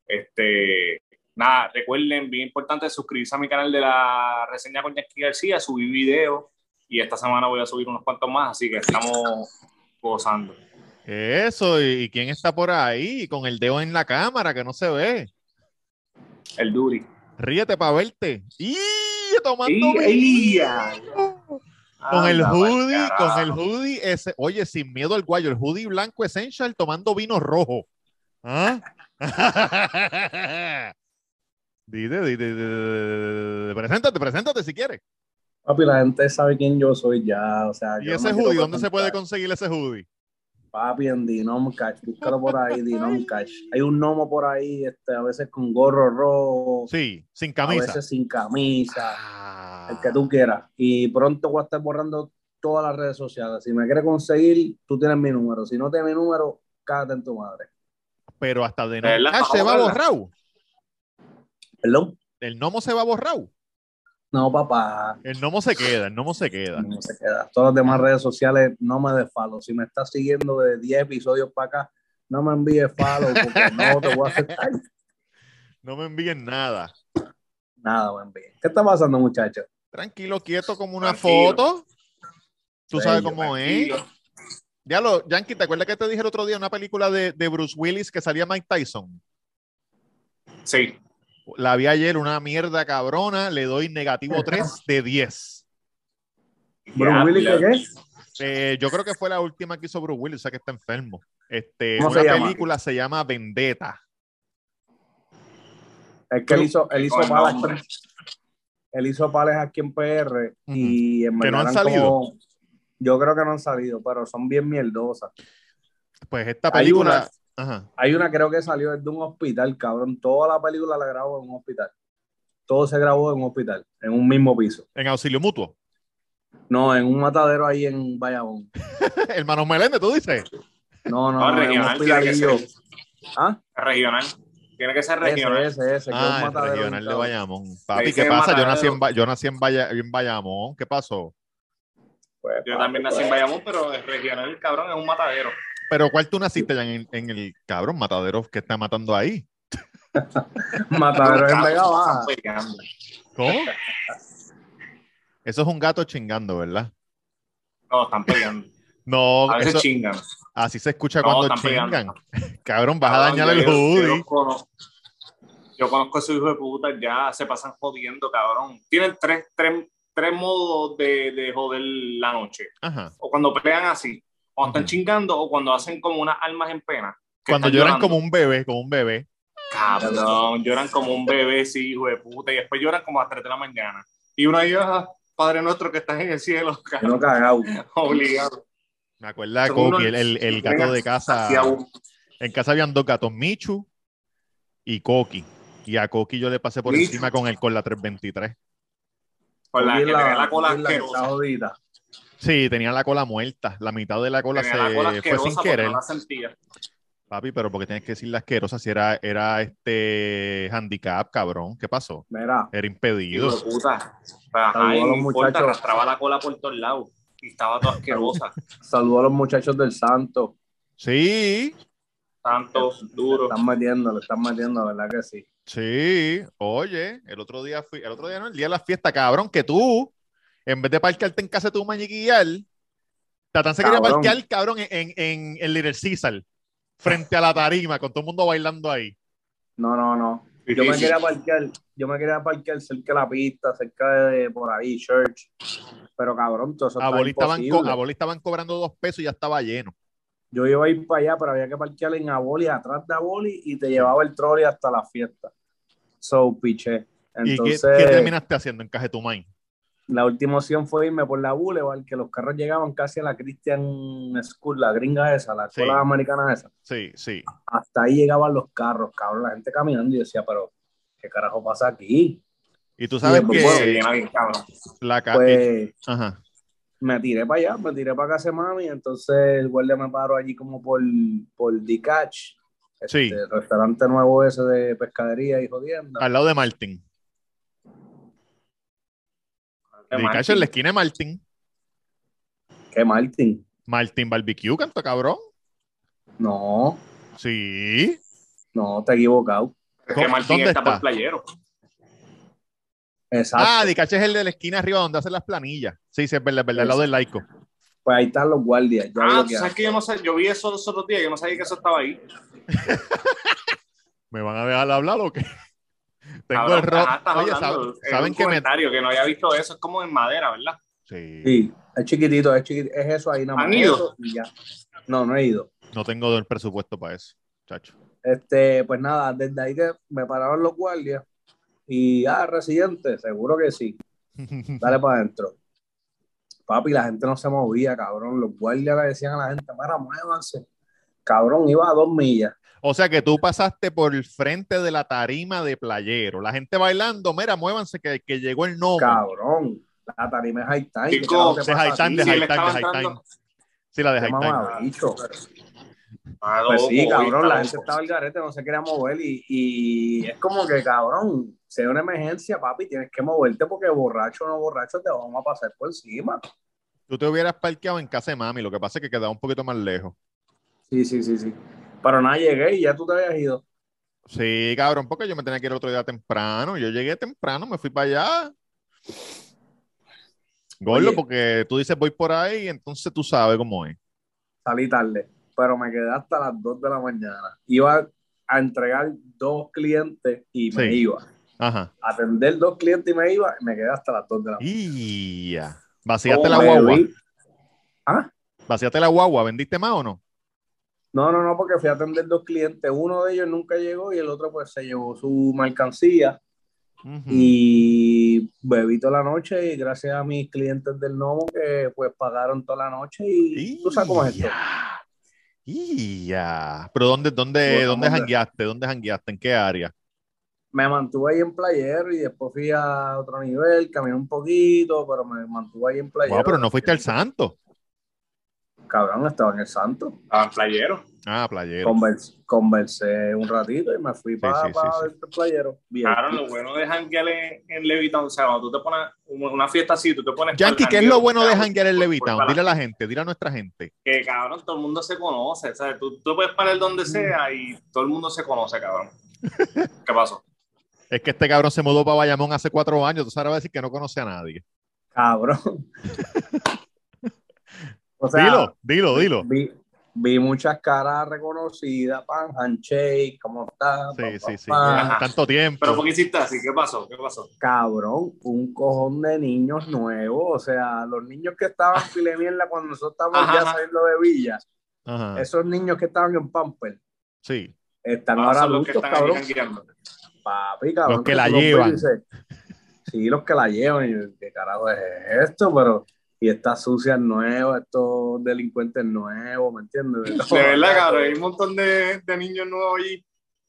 Speaker 1: Este, nada, recuerden, bien importante, suscribirse a mi canal de la reseña con Yankee García, subí video y esta semana voy a subir unos cuantos más, así que estamos gozando.
Speaker 2: Eso, ¿y quién está por ahí con el dedo en la cámara que no se ve?
Speaker 1: El Duri.
Speaker 2: Ríete para verte. ¡Y! Tomando
Speaker 1: ¡Y-!
Speaker 2: Con el hoodie, con el hoodie ese, oye, sin miedo al guayo, el hoodie blanco essential tomando vino rojo. ¿Ah? dite, dite, dite, preséntate, preséntate si quieres.
Speaker 5: Papi, la gente sabe quién yo soy ya, o sea.
Speaker 2: ¿Y
Speaker 5: yo no
Speaker 2: ese
Speaker 5: quiero
Speaker 2: hoodie? ¿Dónde se puede conseguir ese hoodie?
Speaker 5: Papi, en Dinom Cash, búscalo por ahí, Dinom Cash. Hay un gnomo por ahí, este, a veces con gorro rojo,
Speaker 2: Sí, sin
Speaker 5: a
Speaker 2: camisa.
Speaker 5: veces sin camisa,
Speaker 2: Ah.
Speaker 5: el que tú quieras. Y pronto voy a estar borrando todas las redes sociales. Si me quieres conseguir, tú tienes mi número. Si no tienes mi número, cágate en tu madre.
Speaker 2: Pero hasta de no
Speaker 1: ¿Verdad?
Speaker 2: Cash se va
Speaker 1: a
Speaker 2: borrado.
Speaker 5: ¿Perdón?
Speaker 2: El gnomo se va borrado.
Speaker 5: No, papá.
Speaker 2: El gnomo se queda, el gnomo se queda.
Speaker 5: No se queda. Todas las demás redes sociales no me des follow. Si me estás siguiendo de 10 episodios para acá, no me envíes porque no te voy a aceptar.
Speaker 2: No me envíen nada.
Speaker 5: Nada, buen bien. ¿Qué está pasando, muchachos?
Speaker 2: Tranquilo, quieto, como una
Speaker 1: Tranquilo.
Speaker 2: foto. Tú sabes
Speaker 5: Bello,
Speaker 2: cómo es.
Speaker 1: Tranquilo.
Speaker 2: Ya lo, Yankee, ¿te acuerdas que te dije el otro día una película de, de Bruce Willis que salía Mike Tyson?
Speaker 1: Sí.
Speaker 2: La vi ayer, una mierda cabrona, le doy negativo 3 de 10.
Speaker 5: Bruce Willis. ¿qué es?
Speaker 2: Eh, yo creo que fue la última que hizo Bruce Willis, o sea que está enfermo. Este,
Speaker 5: ¿Cómo
Speaker 2: una
Speaker 5: se llama?
Speaker 2: película se llama Vendetta.
Speaker 5: Es que él hizo, él hizo
Speaker 1: con,
Speaker 5: él hizo pales aquí en PR y en
Speaker 2: Que no han salido.
Speaker 5: como- yo creo que no han salido, pero son bien mierdosas.
Speaker 2: Pues esta
Speaker 5: Hay
Speaker 2: película. Ajá.
Speaker 5: Hay una creo que salió desde un hospital, cabrón. Toda la película la grabó en un hospital. Todo se grabó en un hospital, en un mismo piso.
Speaker 2: En auxilio mutuo.
Speaker 5: No, en un matadero ahí en Bayamón.
Speaker 2: Hermano Meléndez, tú dices.
Speaker 5: No, no,
Speaker 3: No,
Speaker 5: un
Speaker 3: regional tiene que
Speaker 5: hospitalillo.
Speaker 3: ser.
Speaker 5: ¿Ah?
Speaker 3: Regional. Tiene que ser
Speaker 5: Ese,
Speaker 3: regional.
Speaker 5: ese, ese. que es un
Speaker 2: Ah,
Speaker 5: matadero
Speaker 2: regional de. Bayamón. Papi, ¿qué pasa? Yo nací en, Ba- yo nací en, Baya- en Bayamón. ¿Qué pasó?
Speaker 5: Pues,
Speaker 3: Yo
Speaker 5: papi,
Speaker 3: también nací en
Speaker 5: pues,
Speaker 3: Bayamón, pero el regional, cabrón, es un matadero.
Speaker 2: Pero ¿cuál tú naciste ya en, en el cabrón matadero que está matando ahí?
Speaker 5: Matadero en Vega Baja.
Speaker 2: ¿Cómo? Eso es un gato chingando, ¿verdad?
Speaker 3: No, están peleando.
Speaker 2: No,
Speaker 3: A veces
Speaker 2: eso-
Speaker 3: chingan.
Speaker 2: así se escucha
Speaker 3: No,
Speaker 2: cuando
Speaker 3: pegando.
Speaker 2: chingan. Cabrón, vas a
Speaker 3: Cabrón,
Speaker 2: dañar el
Speaker 3: yo- yo- Yo,
Speaker 2: hoodie.
Speaker 3: los conozco. Yo conozco a esos hijos de puta, ya se pasan jodiendo, cabrón. Tienen tres, tres, tres modos de, de joder la noche.
Speaker 2: Ajá.
Speaker 3: O cuando pelean así, cuando están chingando, o cuando hacen como unas almas en pena.
Speaker 2: Cuando lloran
Speaker 3: llorando.
Speaker 2: como un bebé, como un bebé.
Speaker 3: Cabrón, lloran como un bebé, sí, hijo de puta, y después lloran como a las 3 de la mañana. Y uno ahí, ah, Padre nuestro que estás en el cielo, cabrón,
Speaker 5: cagado.
Speaker 3: obligado.
Speaker 2: Me acuerdo de Coqui, el, el- el gato de casa. En casa habían dos gatos, Michu y Coqui. Y a Coqui yo le pasé por
Speaker 3: Michu.
Speaker 2: encima con el con la 323.
Speaker 3: Con la que
Speaker 5: Oye,
Speaker 3: tenía la cola
Speaker 5: la está
Speaker 3: asquerosa.
Speaker 2: Sí, tenía la cola muerta. La mitad de la cola
Speaker 3: Tenía
Speaker 2: se
Speaker 3: la cola
Speaker 2: fue sin querer.
Speaker 3: no la sentía.
Speaker 2: Papi, pero porque tienes que decir la asquerosa si era, era este handicap, cabrón. ¿Qué pasó?
Speaker 5: Mira,
Speaker 2: Era
Speaker 3: Hijo
Speaker 2: impedido.
Speaker 3: de puta. Ajá,
Speaker 5: Saludos los muchachos.
Speaker 3: arrastraba la cola por todos lados. Y estaba toda asquerosa.
Speaker 5: saludo a los muchachos del Santo.
Speaker 2: Sí,
Speaker 3: Tantos, duros.
Speaker 5: Están metiendo, le están metiendo, ¿verdad que sí?
Speaker 2: sí. Oye, el otro día fui, el otro día no, el día de la fiesta, cabrón, que tú, en vez de parquearte en casa de tu mañiquillar, Tatán se quería parquear, cabrón, en, en, en Little Caesar, frente a la tarima, con todo el mundo bailando ahí.
Speaker 5: No, no, no. Yo me quería parquear, yo me quería parquear cerca de la pista, cerca de por ahí, Church. Pero cabrón, todo eso
Speaker 2: A Boli estaban, co-
Speaker 5: imposible.
Speaker 2: a Boli estaban cobrando dos pesos y ya estaba lleno.
Speaker 5: Yo iba a ir para allá, pero había que parquear en Aboli, atrás de Aboli, y te llevaba el trolley hasta la fiesta. So, piché.
Speaker 2: ¿Y qué, terminaste haciendo en Cajetumay?
Speaker 5: La última opción fue irme por la Boulevard, que los carros llegaban casi a la Christian School, la gringa esa, la
Speaker 2: Sí.
Speaker 5: escuela americana esa.
Speaker 2: Sí, sí.
Speaker 5: Hasta ahí llegaban los carros, cabrón, la gente caminando, y yo decía, pero, ¿qué carajo pasa aquí?
Speaker 2: Y tú sabes
Speaker 5: después,
Speaker 2: que
Speaker 5: bueno,
Speaker 3: bien,
Speaker 2: la
Speaker 5: Pues,
Speaker 2: Ajá.
Speaker 5: me tiré para allá, me tiré para casa de mami, entonces el guardia me paró allí como por, por D-Catch,
Speaker 2: Sí.
Speaker 5: el restaurante nuevo ese de pescadería y jodienda.
Speaker 2: al lado de Martín.
Speaker 3: Qué
Speaker 2: De
Speaker 3: mal,
Speaker 2: cacho en la esquina de Martín.
Speaker 5: ¿Qué Martín?
Speaker 2: Martín Barbecue, canto cabrón.
Speaker 5: No,
Speaker 2: Sí.
Speaker 5: no, te he equivocado.
Speaker 3: Es que Martín
Speaker 2: ¿Dónde
Speaker 3: está,
Speaker 2: está?
Speaker 3: por playero.
Speaker 5: Exacto.
Speaker 2: Ah, Dicache es el de la esquina arriba donde hacen las planillas. Sí, sí, es verdad, es verdad, al lado del laico.
Speaker 5: Pues ahí están los guardias. Ya
Speaker 3: Ah,
Speaker 5: que
Speaker 3: sabes que yo no sé, yo vi eso los otros días, yo no sabía que eso estaba ahí.
Speaker 2: ¿Me van a dejar hablar o qué? Tengo
Speaker 3: Cabrón,
Speaker 2: el rock.
Speaker 3: ajá, estás
Speaker 2: Oye,
Speaker 3: hablando,
Speaker 2: ¿saben,
Speaker 3: en
Speaker 2: saben que me.
Speaker 3: comentario que no había visto eso, es como en madera, ¿verdad?
Speaker 2: Sí.
Speaker 5: Sí, es chiquitito, es chiquitito, es eso ahí nada más.
Speaker 3: ¿Han ido?
Speaker 5: eso y ya. No, no he ido.
Speaker 2: No tengo el presupuesto para eso, chacho.
Speaker 5: Este, pues nada, desde ahí que me pararon los guardias y, ah, residente, seguro que sí. Dale para adentro. Papi, la gente no se movía, cabrón. Los guardias le decían a la gente, para, muévanse. Cabrón, iba a dos millas.
Speaker 2: O sea que tú pasaste por el frente de la tarima de playero. La gente bailando, mira, muévanse que, que llegó el nombre.
Speaker 5: Cabrón, la tarima es high time. ¿qué
Speaker 3: Chico,
Speaker 5: pasa
Speaker 2: high time,
Speaker 5: ti?
Speaker 2: de
Speaker 3: Si
Speaker 2: high time, de high time. Sí, la de high time.
Speaker 5: Pues sí, cabrón, la gente estaba al garete, no se quería mover y, y es como que, cabrón, si hay una emergencia, papi, tienes que moverte porque borracho o no borracho te vamos a pasar por encima.
Speaker 2: Tú te hubieras parqueado en casa de mami, lo que pasa es que quedaba un poquito más lejos.
Speaker 5: Sí, sí, sí, sí. Pero nada, llegué y ya tú te habías ido.
Speaker 2: Sí, cabrón, porque yo me tenía que ir otro día temprano. Yo llegué temprano, me fui para allá. Gordo, porque tú dices voy por ahí, entonces tú sabes cómo es.
Speaker 5: Salí tarde, pero me quedé hasta las 2 de la mañana. Iba a entregar dos clientes y me
Speaker 2: Sí.
Speaker 5: iba.
Speaker 2: Ajá.
Speaker 5: Atender dos clientes y me iba y me quedé hasta las 2 de la mañana.
Speaker 2: Y ya. Vaciaste la guagua.
Speaker 5: ¿Ah?
Speaker 2: Vaciaste la guagua. ¿Vendiste más o no?
Speaker 5: No, no, no, porque fui a atender dos clientes. Uno de ellos nunca llegó y el otro pues se llevó su mercancía. Y bebí toda la noche y gracias a mis clientes del Nomo que pues pagaron toda la noche y tú sabes cómo es esto.
Speaker 2: Y ya. Pero ¿dónde, dónde,
Speaker 5: Bueno,
Speaker 2: dónde jangueaste? ¿Dónde jangueaste? ¿En qué área?
Speaker 5: Me mantuve ahí en Playero y después fui a otro nivel, caminé un poquito, pero me mantuve ahí en Playero.
Speaker 2: Wow, pero no fuiste al Santo.
Speaker 5: Cabrón, estaba en el Santo.
Speaker 1: Estaban playeros.
Speaker 2: Ah, playero.
Speaker 5: Convers- conversé un ratito y me fui para
Speaker 2: sí, sí, sí.
Speaker 5: el Playero. Bien.
Speaker 1: Claro, lo bueno de janguear en, en Levitown, o sea, cuando tú te pones una fiesta así, tú te pones.
Speaker 2: Yankee, ¿qué es lo bueno de janguear en
Speaker 1: por-
Speaker 2: Levitown?
Speaker 1: para-
Speaker 2: Dile a la gente, dile a nuestra gente.
Speaker 1: Que cabrón, todo el mundo se conoce, ¿sabes? Tú, tú puedes parar donde sea y todo el mundo se conoce, cabrón. ¿Qué pasó?
Speaker 2: Es que este cabrón se mudó para Bayamón hace cuatro años. Tú sabes va a decir que no conoce a nadie.
Speaker 5: Cabrón. o sea,
Speaker 2: dilo, dilo, dilo.
Speaker 5: Vi, vi muchas caras reconocidas, pan, handshake, ¿cómo está?
Speaker 2: Sí, sí, sí. Tanto tiempo.
Speaker 1: ¿Pero por qué hiciste así? ¿Qué pasó? ¿Qué pasó?
Speaker 5: Cabrón, un cojón de niños nuevos, o sea, los niños que estaban en mierda cuando nosotros estábamos
Speaker 1: Ajá,
Speaker 5: ya saliendo de Villa,
Speaker 2: Ajá.
Speaker 5: esos niños que estaban en Pamper,
Speaker 2: Sí.
Speaker 5: están
Speaker 1: Ah,
Speaker 5: ahora
Speaker 1: son los que
Speaker 5: adultos,
Speaker 1: están
Speaker 5: cabrón. Papi, cabrón.
Speaker 2: Los que la llevan.
Speaker 5: Sí, los que la llevan. Y ¿qué carajo es esto? Pero, y estas sucias nuevas, estos delincuentes nuevos, ¿me entiendes?
Speaker 1: De verdad, cabrón, hay un montón de, de niños nuevos allí.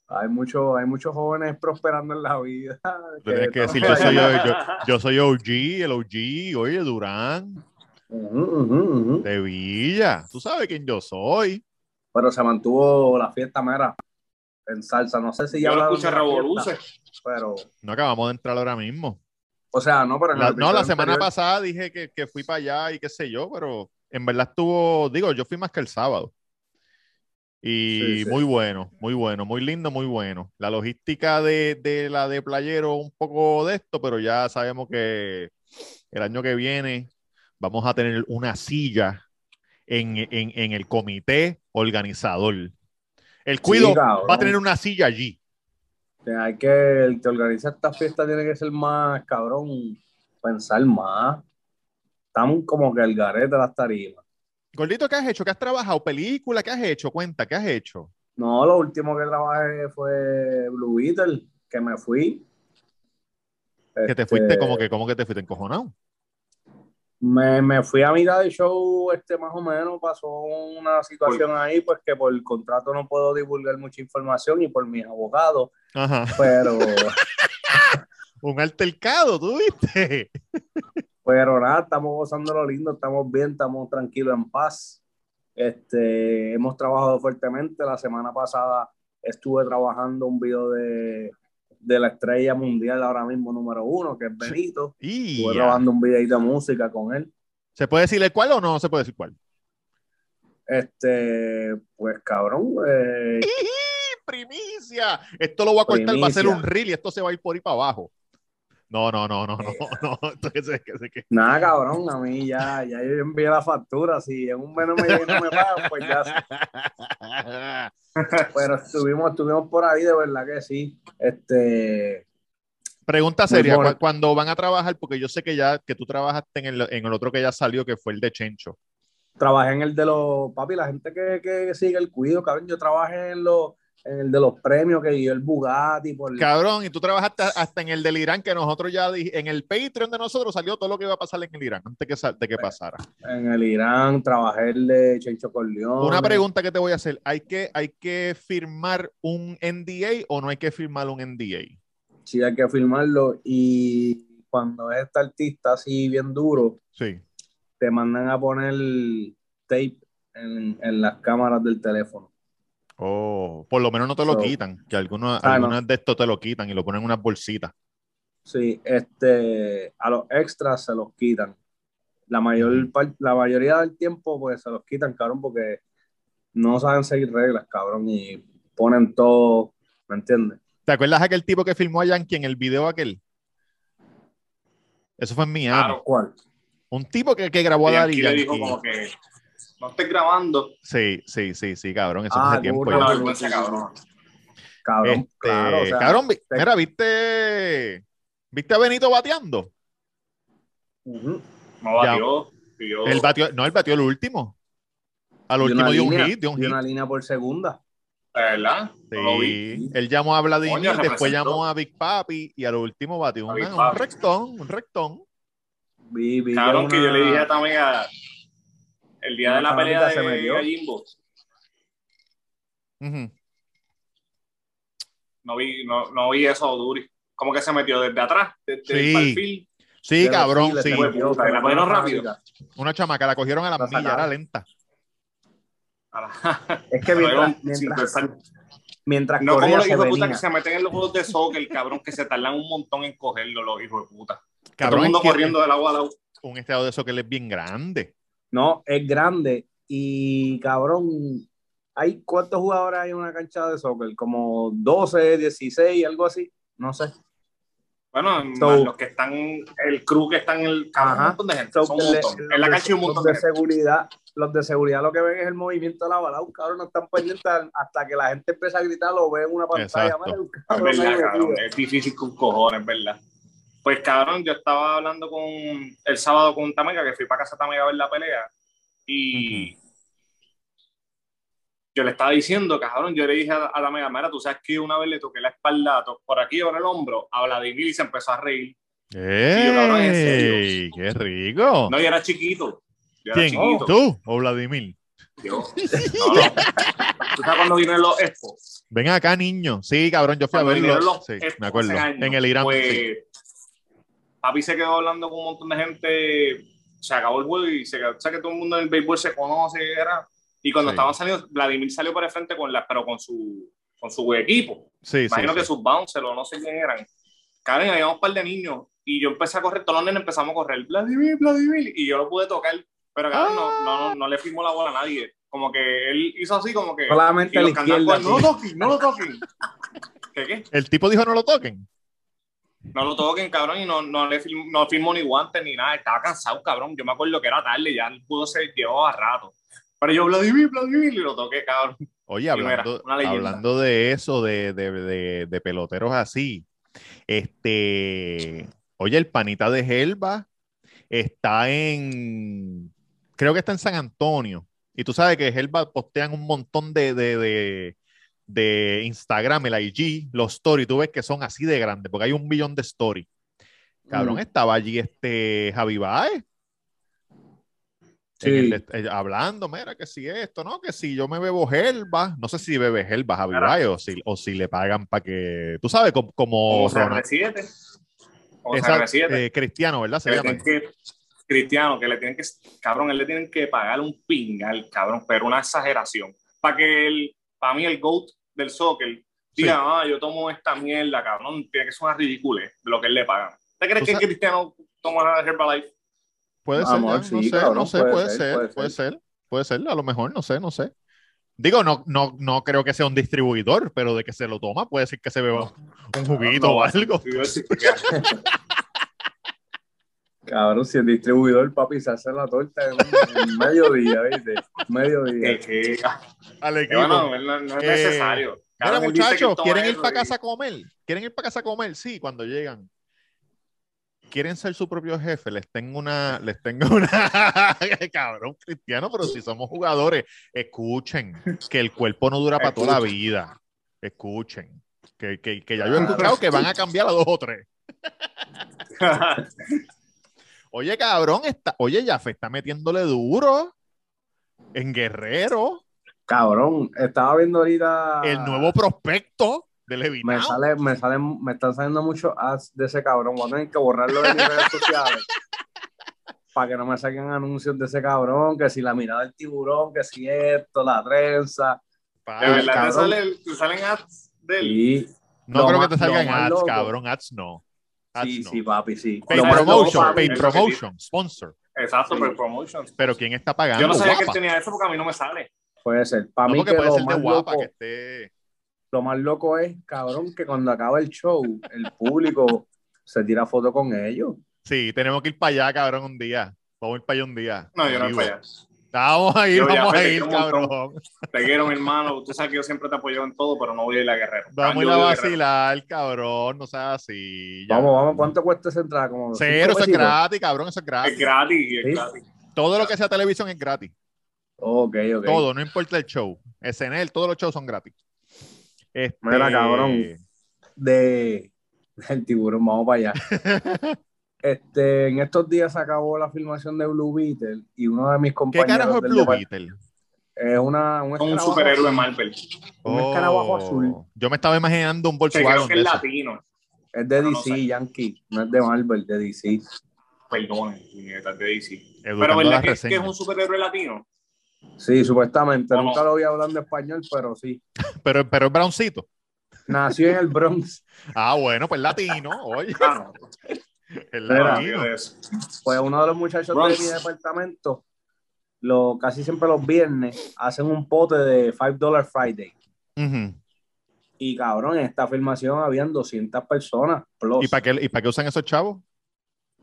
Speaker 5: Hay, mucho, hay muchos jóvenes prosperando en la vida.
Speaker 2: Tú tienes que decir, yo soy, yo, yo- yo soy OG, el OG, oye, Durán, de Villa. Tú sabes quién yo soy.
Speaker 5: Pero se mantuvo la fiesta mera en salsa. No sé si ya
Speaker 1: Yo lo
Speaker 5: hablaron
Speaker 1: escuché
Speaker 5: de la
Speaker 1: revoluce.
Speaker 5: fiesta, Pero,
Speaker 2: No acabamos de entrar ahora mismo.
Speaker 5: O sea, no, pero
Speaker 2: La- no, la semana
Speaker 5: anterior-
Speaker 2: pasada dije que, que fui para allá y qué sé yo, pero en verdad estuvo, digo, yo fui más que el sábado. Y
Speaker 5: Sí, sí.
Speaker 2: muy bueno, muy bueno, muy lindo, muy bueno. La logística de, de la de Playero, un poco de esto, pero ya sabemos que el año que viene vamos a tener una silla en, en- en el comité organizador. El cuido va a tener una silla allí.
Speaker 5: Hay que, el que organiza esta fiesta tiene que ser más, cabrón, pensar más. Estamos como que el garete de las tarimas.
Speaker 2: Gordito, ¿qué has hecho? ¿Qué has trabajado? ¿Película? ¿Qué has hecho? Cuenta, ¿qué has hecho?
Speaker 5: No, lo último que trabajé fue Blue Beetle, que me fui.
Speaker 2: Que te
Speaker 5: Este,
Speaker 2: fuiste como que, como que te fuiste encojonado.
Speaker 5: Me, me fui a mitad de show, este, más o menos, pasó una situación ahí, pues que por el contrato no puedo divulgar mucha información y por mis abogados,
Speaker 2: Ajá.
Speaker 5: pero,
Speaker 2: Un altercado, ¿tú viste?
Speaker 5: pero nada, estamos gozando lo lindo, estamos bien, estamos tranquilos, en paz. Este, hemos trabajado fuertemente. La semana pasada estuve trabajando un video de, de la estrella mundial ahora mismo número uno, que es Benito.
Speaker 2: Y
Speaker 5: Estuve grabando un videito de música con él.
Speaker 2: ¿Se puede decirle cuál o no se puede decir cuál?
Speaker 5: Este, pues cabrón, eh,
Speaker 2: ¡Primicia! Esto lo voy a cortar, va a ser un reel y esto se va a ir por ahí para abajo. No, no, no, no, no, no. Que que se- que-
Speaker 5: nada cabrón, a mí ya, ya yo envié la factura, si en un mes no me, no me pagan, pues ya sé. Pero estuvimos, estuvimos por ahí, de verdad que sí. Este,
Speaker 2: Pregunta seria,
Speaker 5: bueno.
Speaker 2: cu- cuando van a trabajar, porque yo sé que ya que tú trabajaste en el, en el otro que ya salió, que fue el de Chencho.
Speaker 5: trabajé en el de los, papi, la gente que, que sigue el cuido, cabrón, yo trabajé en, los, en el de los premios que dio el Bugatti, por,
Speaker 2: Cabrón, y tú trabajaste hasta en el del Irán, que nosotros ya dij- en el Patreon de nosotros salió todo lo que iba a pasar en el Irán, antes que, de que pasara.
Speaker 5: en el Irán, trabajé el de Chencho Corleone.
Speaker 2: Una pregunta que te voy a hacer, ¿hay que, ¿hay que firmar un NDA o no hay que firmar un NDA?
Speaker 5: Sí, hay que filmarlo y cuando es este artista así bien duro,
Speaker 2: Sí.
Speaker 5: te mandan a poner tape en, en las cámaras del teléfono.
Speaker 2: Oh, por lo menos no te lo
Speaker 5: So-
Speaker 2: quitan, que algunos,
Speaker 5: Ah,
Speaker 2: algunos de estos te lo quitan y lo ponen en unas bolsitas.
Speaker 5: Sí, este, a los extras se los quitan. La, mayor, la mayoría del tiempo, pues se los quitan, cabrón, porque no saben seguir reglas, cabrón, y ponen todo, ¿me entiendes?
Speaker 2: ¿Te acuerdas aquel tipo que filmó a Yankee en el video aquel? Eso fue en Miami.
Speaker 1: Claro.
Speaker 5: ¿Cuál?
Speaker 2: Un tipo que, que grabó a
Speaker 1: Y
Speaker 2: Daddy
Speaker 1: aquí le
Speaker 2: Yankee.
Speaker 1: dijo como que no estés grabando.
Speaker 2: Sí, sí, sí, sí, cabrón. Eso
Speaker 5: Ah,
Speaker 2: fue hace tiempo.
Speaker 1: Una vergüenza, cabrón.
Speaker 5: Cabrón,
Speaker 2: Este,
Speaker 5: claro, o sea,
Speaker 2: cabrón, vi-
Speaker 5: te-
Speaker 2: mira, ¿viste, ¿viste a Benito bateando?
Speaker 5: ujú.
Speaker 1: No batió.
Speaker 2: Él batió, no, él batió el último. Al último dio un
Speaker 5: línea,
Speaker 2: hit, dio un hit.
Speaker 5: una línea por segunda.
Speaker 3: ¿De verdad? No lo vi.
Speaker 2: Sí. Él llamó a Vladimir,
Speaker 3: Coño,
Speaker 2: después llamó a Big Papi y a lo último batió
Speaker 3: A
Speaker 2: un rectón, un rectón.
Speaker 5: Vi, vi
Speaker 3: Cabrón, que yo le dije a Tamega el día de la pelea
Speaker 5: se
Speaker 3: de
Speaker 5: metió.
Speaker 3: Gallimbo.
Speaker 2: Ujú.
Speaker 3: No vi, no, no vi eso, Duri. ¿Cómo que se metió desde atrás? Desde
Speaker 2: Sí.
Speaker 3: el perfil.
Speaker 2: Sí,
Speaker 5: de
Speaker 2: cabrón, sí.
Speaker 3: Puta, la cogieron
Speaker 5: una
Speaker 3: rápido.
Speaker 2: Una chamaca la cogieron a la
Speaker 5: La
Speaker 2: milla, era lenta.
Speaker 5: Es que mientras, mientras, mientras
Speaker 3: No como los hijos de puta que se meten en los juegos de soccer, cabrón, que se tardan un montón en cogerlo, los hijos de puta. Todo el mundo corriendo del agua al agua.
Speaker 2: un estado de eso que él es bien grande.
Speaker 5: No, es grande y cabrón, hay cuántos jugadores hay en una cancha de soccer, como 12, 16, algo así, no sé.
Speaker 3: Bueno,
Speaker 5: So-
Speaker 3: más los que están, el crew que están en el un
Speaker 5: Ajá.
Speaker 3: montón de gente,
Speaker 5: So,
Speaker 3: son un
Speaker 5: le-
Speaker 3: montón.
Speaker 5: los
Speaker 3: En la
Speaker 5: de-
Speaker 3: cancha hay un montón
Speaker 5: los
Speaker 3: de
Speaker 5: de
Speaker 3: gente.
Speaker 5: seguridad, los de seguridad lo que ven es el movimiento de la bala, cabrón, no están pendientes hasta que la gente empieza a gritar, lo ven en una pantalla.
Speaker 2: Exacto.
Speaker 5: mira, un
Speaker 3: Es
Speaker 5: cabrón
Speaker 3: verdad, cabrón, es difícil con cojones, ¿verdad? Pues cabrón, yo estaba hablando con el sábado con Tamega, que fui para casa Tamega a ver la pelea, y yo le estaba diciendo, cabrón, yo le dije a, a Tamega, mira, tú sabes que una vez le toqué la espalda por aquí o en el hombro a Vladimir y se empezó a reír. cabrón, en serio.
Speaker 2: ¡Ey! ¡Qué rico!
Speaker 3: No, yo era chiquito. Yo era
Speaker 2: ¿Quién?
Speaker 3: chiquito.
Speaker 2: ¿Tú o Vladimir?
Speaker 3: Yo- no, no. ¿Tú sabes cuando vino en los Expos?
Speaker 2: Ven acá, niño. Sí, cabrón, yo fui a verlo. Sí, me acuerdo. En el Irán.
Speaker 3: pues,
Speaker 2: sí.
Speaker 3: Papi se quedó hablando con un montón de gente. Se acabó el juego y se quedó. O sea que todo el mundo en el béisbol se conoce. Era, y cuando
Speaker 2: Sí.
Speaker 3: estaban saliendo, Vladimir salió por el frente con la, pero con su, con su equipo.
Speaker 2: Sí,
Speaker 3: Imagino
Speaker 2: sí.
Speaker 3: que sus bouncers o no sé quién eran. Karen, habíamos un par de niños y yo empecé a correr, todos los nenes empezamos a correr, Vladimir, Vladimir, y yo lo pude tocar, pero Karen no, no, no, no le firmó la bola a nadie. Como que él hizo así, como que.
Speaker 5: Solamente
Speaker 3: y
Speaker 5: a la izquierda.
Speaker 3: No lo toquen, no lo toquen. ¿Qué qué?
Speaker 2: El tipo dijo no lo toquen.
Speaker 3: No lo toquen, cabrón, y no, no le firmó, no firmó ni guantes ni nada. Estaba cansado, cabrón. Yo me acuerdo que era tarde, ya pudo ser, llevaba rato. Pero yo, Vladimir, Vladimir, y lo toqué, cabrón.
Speaker 2: Oye,
Speaker 3: mira,
Speaker 2: hablando, hablando de eso, de, de- de- de peloteros así, este, oye, el panita de Gelba está en, creo que está en San Antonio. Y tú sabes que Gelba postean un montón de, de, Instagram, el IG, los stories, tú ves que son así de grandes, porque hay un billón de stories. Cabrón,
Speaker 5: Mm.
Speaker 2: estaba allí este Javi Baez.
Speaker 5: Sí.
Speaker 2: el- eh, hablando, mira, que si esto, ¿no? Que si yo me bebo Gelba, no sé si bebe Gelba Javi. Baez o si, o si le pagan para que, tú sabes, como, como
Speaker 3: O
Speaker 2: Ronald-
Speaker 3: CR7. O
Speaker 2: esa-
Speaker 3: CR7.
Speaker 2: eh, Cristiano, ¿verdad? Se llama.
Speaker 3: que, Cristiano, que le tienen que, cabrón, él le tienen que pagar un pingal, cabrón, pero una exageración. Para que el, para mí el GOAT del soccer diga, ah, yo tomo esta mierda, cabrón, tiene que ser una ridícula lo que él le pagan. ¿Te crees
Speaker 2: Tú
Speaker 3: que
Speaker 2: sabes-
Speaker 3: Cristiano toma Herbalife?
Speaker 2: Puede ser, no
Speaker 5: sí,
Speaker 2: sé, no sé,
Speaker 5: puede ser,
Speaker 2: ser,
Speaker 5: puede
Speaker 2: puede
Speaker 5: ser.
Speaker 2: ser, puede ser, a lo mejor, no sé, no sé. Digo, no, no, no creo que sea un distribuidor, pero de que se lo toma, puede ser que se beba un juguito o algo.
Speaker 3: Sí, yo sí, porque-
Speaker 5: Cabrón, si el distribuidor, papi, se hace la torta en, en mediodía, ¿viste? Mediodía.
Speaker 3: que-
Speaker 2: Al equipo.
Speaker 3: bueno, no, no es
Speaker 2: Eh,
Speaker 3: necesario. Cabrón,
Speaker 2: muchachos, ¿quieren ir para casa a comer? ¿Quieren ir para casa a comer? Sí, cuando llegan. ¿Quieren ser su propio jefe? Les tengo una, les tengo una, cabrón, Cristiano, pero si somos jugadores, escuchen que el cuerpo no dura para toda la vida. Escuchen. Que, que, que ya yo he escuchado que van a cambiar a dos o tres. Oye, cabrón, está, oye, Yafe está metiéndole duro en Guerrero,
Speaker 5: Cabrón, estaba viendo ahorita.
Speaker 2: el nuevo prospecto de
Speaker 5: Me
Speaker 2: Levinao.
Speaker 5: sale, me salen, me están saliendo muchos ads de ese cabrón. Voy a tener que borrarlo de mis redes sociales. Para que no me saquen anuncios de ese cabrón, que si la mirada del tiburón, que si esto, la trenza.
Speaker 3: De verdad, te, sale- te salen ads de él.
Speaker 2: No
Speaker 5: Lo
Speaker 2: creo que te salgan ads,
Speaker 5: loco.
Speaker 2: cabrón. Ads no.
Speaker 5: Sí,
Speaker 2: no.
Speaker 5: sí, papi, sí.
Speaker 2: Paid promotion, paid
Speaker 3: que
Speaker 2: promotion, sponsor.
Speaker 3: Exacto,
Speaker 5: Sí.
Speaker 3: pero promotions.
Speaker 2: Pero ¿quién está pagando?
Speaker 3: Yo no sabía que él
Speaker 2: Guapa.
Speaker 3: tenía eso porque a mí no me sale.
Speaker 5: Puede ser. Para
Speaker 2: No,
Speaker 5: mí que
Speaker 2: puede
Speaker 5: lo
Speaker 2: ser de
Speaker 5: más,
Speaker 2: guapa
Speaker 5: loco,
Speaker 2: que esté.
Speaker 5: lo más loco es, cabrón, que cuando acaba el show, el público se tira foto con ellos.
Speaker 2: Sí, tenemos que ir para allá, cabrón, un día. Vamos a ir para allá un día.
Speaker 3: No, yo no voy para allá.
Speaker 2: Vamos a ir,
Speaker 3: Yo
Speaker 2: vamos a ir, cabrón.
Speaker 3: Te quiero, mi hermano. Tú sabes que yo siempre te apoyo en todo, pero no voy a ir a Guerrero.
Speaker 2: Vamos a ir a vacilar, cabrón. No seas así. ya.
Speaker 5: Vamos, vamos, ¿cuánto cuesta esa entrada? Como
Speaker 2: Cero, eso es gratis, cabrón, eso es gratis.
Speaker 3: Es gratis, es
Speaker 5: Sí.
Speaker 3: gratis.
Speaker 2: Todo lo que sea televisión es gratis.
Speaker 5: Ok, ok.
Speaker 2: Todo, no importa el show. SNL, todos los shows son gratis. Este,
Speaker 5: Mira, cabrón. de del tiburón, vamos para allá. Este, en estos días se acabó la filmación de Blue Beetle y uno de mis
Speaker 2: ¿Qué
Speaker 5: compañeros
Speaker 2: carajo es Blue Beetle?
Speaker 5: es una, un,
Speaker 3: Un superhéroe Marvel.
Speaker 5: un escarabajo
Speaker 2: Oh,
Speaker 5: azul.
Speaker 2: Yo me estaba imaginando un Volkswagen
Speaker 3: creo que
Speaker 2: de
Speaker 3: es latino.
Speaker 5: Es de
Speaker 3: No, no
Speaker 5: DC,
Speaker 3: sé.
Speaker 5: Yankee, no es de Marvel, de DC.
Speaker 3: Perdón, es de DC.
Speaker 2: Educando
Speaker 3: Pero ¿verdad que, que es un superhéroe latino?
Speaker 5: Sí, supuestamente. Nunca lo vi hablando español, pero sí.
Speaker 2: Pero, pero es browncito.
Speaker 5: Nació en el Bronx.
Speaker 2: Ah, bueno, pues latino. Oye,
Speaker 3: Eso.
Speaker 5: Pues uno de los muchachos
Speaker 3: Bronx.
Speaker 5: de mi departamento, lo, casi siempre los viernes, hacen un pote de $5 Friday.
Speaker 2: Ujú.
Speaker 5: Y cabrón, en esta filmación habían 200 personas. Plus,
Speaker 2: ¿Y para qué, ¿Y para qué usan esos chavos?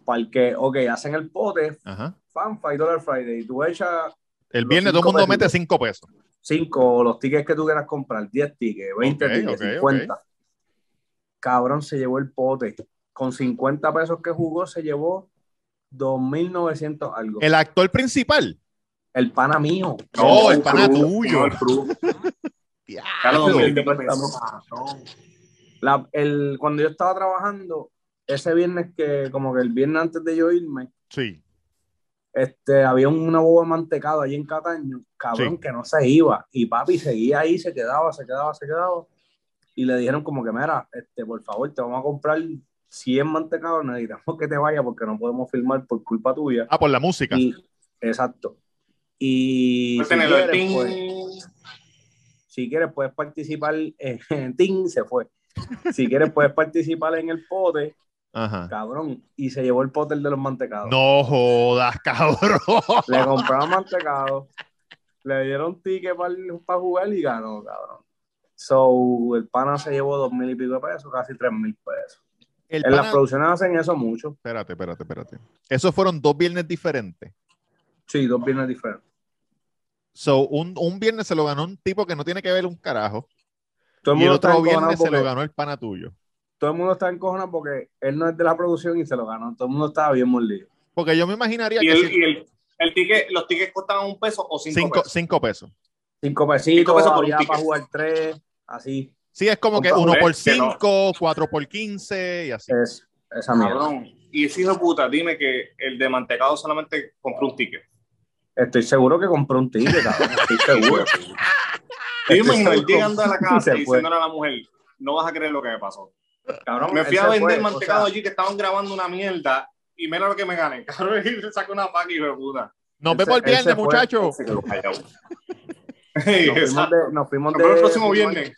Speaker 5: para el que, ok, hacen el pote,
Speaker 2: Ajá.
Speaker 5: fan, $5 Friday. Y tú echas
Speaker 2: El viernes todo el mundo mete
Speaker 5: pesitos.
Speaker 2: 5 pesos.
Speaker 5: 5, los tickets que tú quieras comprar, 10 tickets, 20
Speaker 2: Ok,
Speaker 5: tickets,
Speaker 2: ok,
Speaker 5: 50. Cabrón, se llevó el pote. Con 50 pesos que jugó, se llevó 2.900 algo. El,
Speaker 2: El actor principal.
Speaker 5: pana mío.
Speaker 2: Oh, el pana tuyo.
Speaker 3: no, el. Claro,
Speaker 5: el
Speaker 3: 2000
Speaker 5: departamento.
Speaker 3: pesos, cabrón.
Speaker 5: La- el, cuando yo estaba trabajando, ese viernes que, como que el viernes antes de yo irme,
Speaker 2: Sí.
Speaker 5: este, había una boba de mantecado allí en Cataño, cabrón,
Speaker 2: Sí.
Speaker 5: que no se iba. Y papi seguía ahí, se quedaba, se quedaba, se quedaba. Y le dijeron como que, mira, este, por favor, te vamos a comprar 100 mantecados, necesitamos que te vayas porque no podemos filmar por culpa tuya.
Speaker 2: Ah, por la música.
Speaker 5: Y, exacto. Y
Speaker 3: Pues
Speaker 5: si
Speaker 3: tenerlo,
Speaker 5: quieres,
Speaker 3: ting.
Speaker 5: pues, si quieres, puedes participar en Ting, se fue. Si quieres, puedes participar en el pote,
Speaker 2: Ajá.
Speaker 5: cabrón. Y se llevó el pote de los mantecados.
Speaker 2: No jodas, cabrón.
Speaker 5: Le compraron mantecado, le dieron ticket para jugar y ganó, cabrón. So, el pana se llevó dos mil y pico de pesos, casi tres mil pesos.
Speaker 2: El
Speaker 5: En las producciones hacen eso mucho.
Speaker 2: Espérate, espérate, espérate. Esos fueron dos viernes diferentes.
Speaker 5: Sí, dos viernes diferentes.
Speaker 2: So, un, un viernes se lo ganó un tipo que no tiene que ver un carajo.
Speaker 5: Todo el
Speaker 2: Y el otro viernes se lo ganó el pana tuyo.
Speaker 5: todo el mundo está encojonado porque él no es de la producción y se lo ganó. Todo el mundo estaba bien mordido.
Speaker 2: Porque yo me imaginaría
Speaker 3: Y,
Speaker 2: que
Speaker 3: el,
Speaker 2: si-
Speaker 3: y el, el ticket, los tickets costaban un peso o cinco,
Speaker 2: cinco,
Speaker 3: pesos.
Speaker 2: cinco pesos.
Speaker 5: Cinco pesitos,
Speaker 3: Cinco pesos por un
Speaker 5: para jugar tres, así.
Speaker 2: Sí, es como que
Speaker 5: Compa,
Speaker 2: uno por
Speaker 3: es que no.
Speaker 2: cinco, cuatro por quince y así.
Speaker 5: Es, esa mierda.
Speaker 3: Cabrón. Y ese hijo de puta, dime que el de mantecado solamente compró un ticket.
Speaker 5: Estoy seguro que compró un ticket, cabrón. Estoy seguro.
Speaker 3: Yo imagino él llegando a la casa y diciéndole a la mujer, no vas a creer lo que me pasó.
Speaker 5: Cabrón,
Speaker 3: Me fui a vender
Speaker 5: fue, o
Speaker 3: mantecado
Speaker 5: sea,
Speaker 3: allí que estaban grabando una mierda y mira lo que me gané. Cabrón, y le saco una paca y hijo de puta.
Speaker 2: Nos vemos el viernes, muchachos.
Speaker 5: Nos fuimos de, nos fuimos
Speaker 3: Nos vemos el próximo viernes.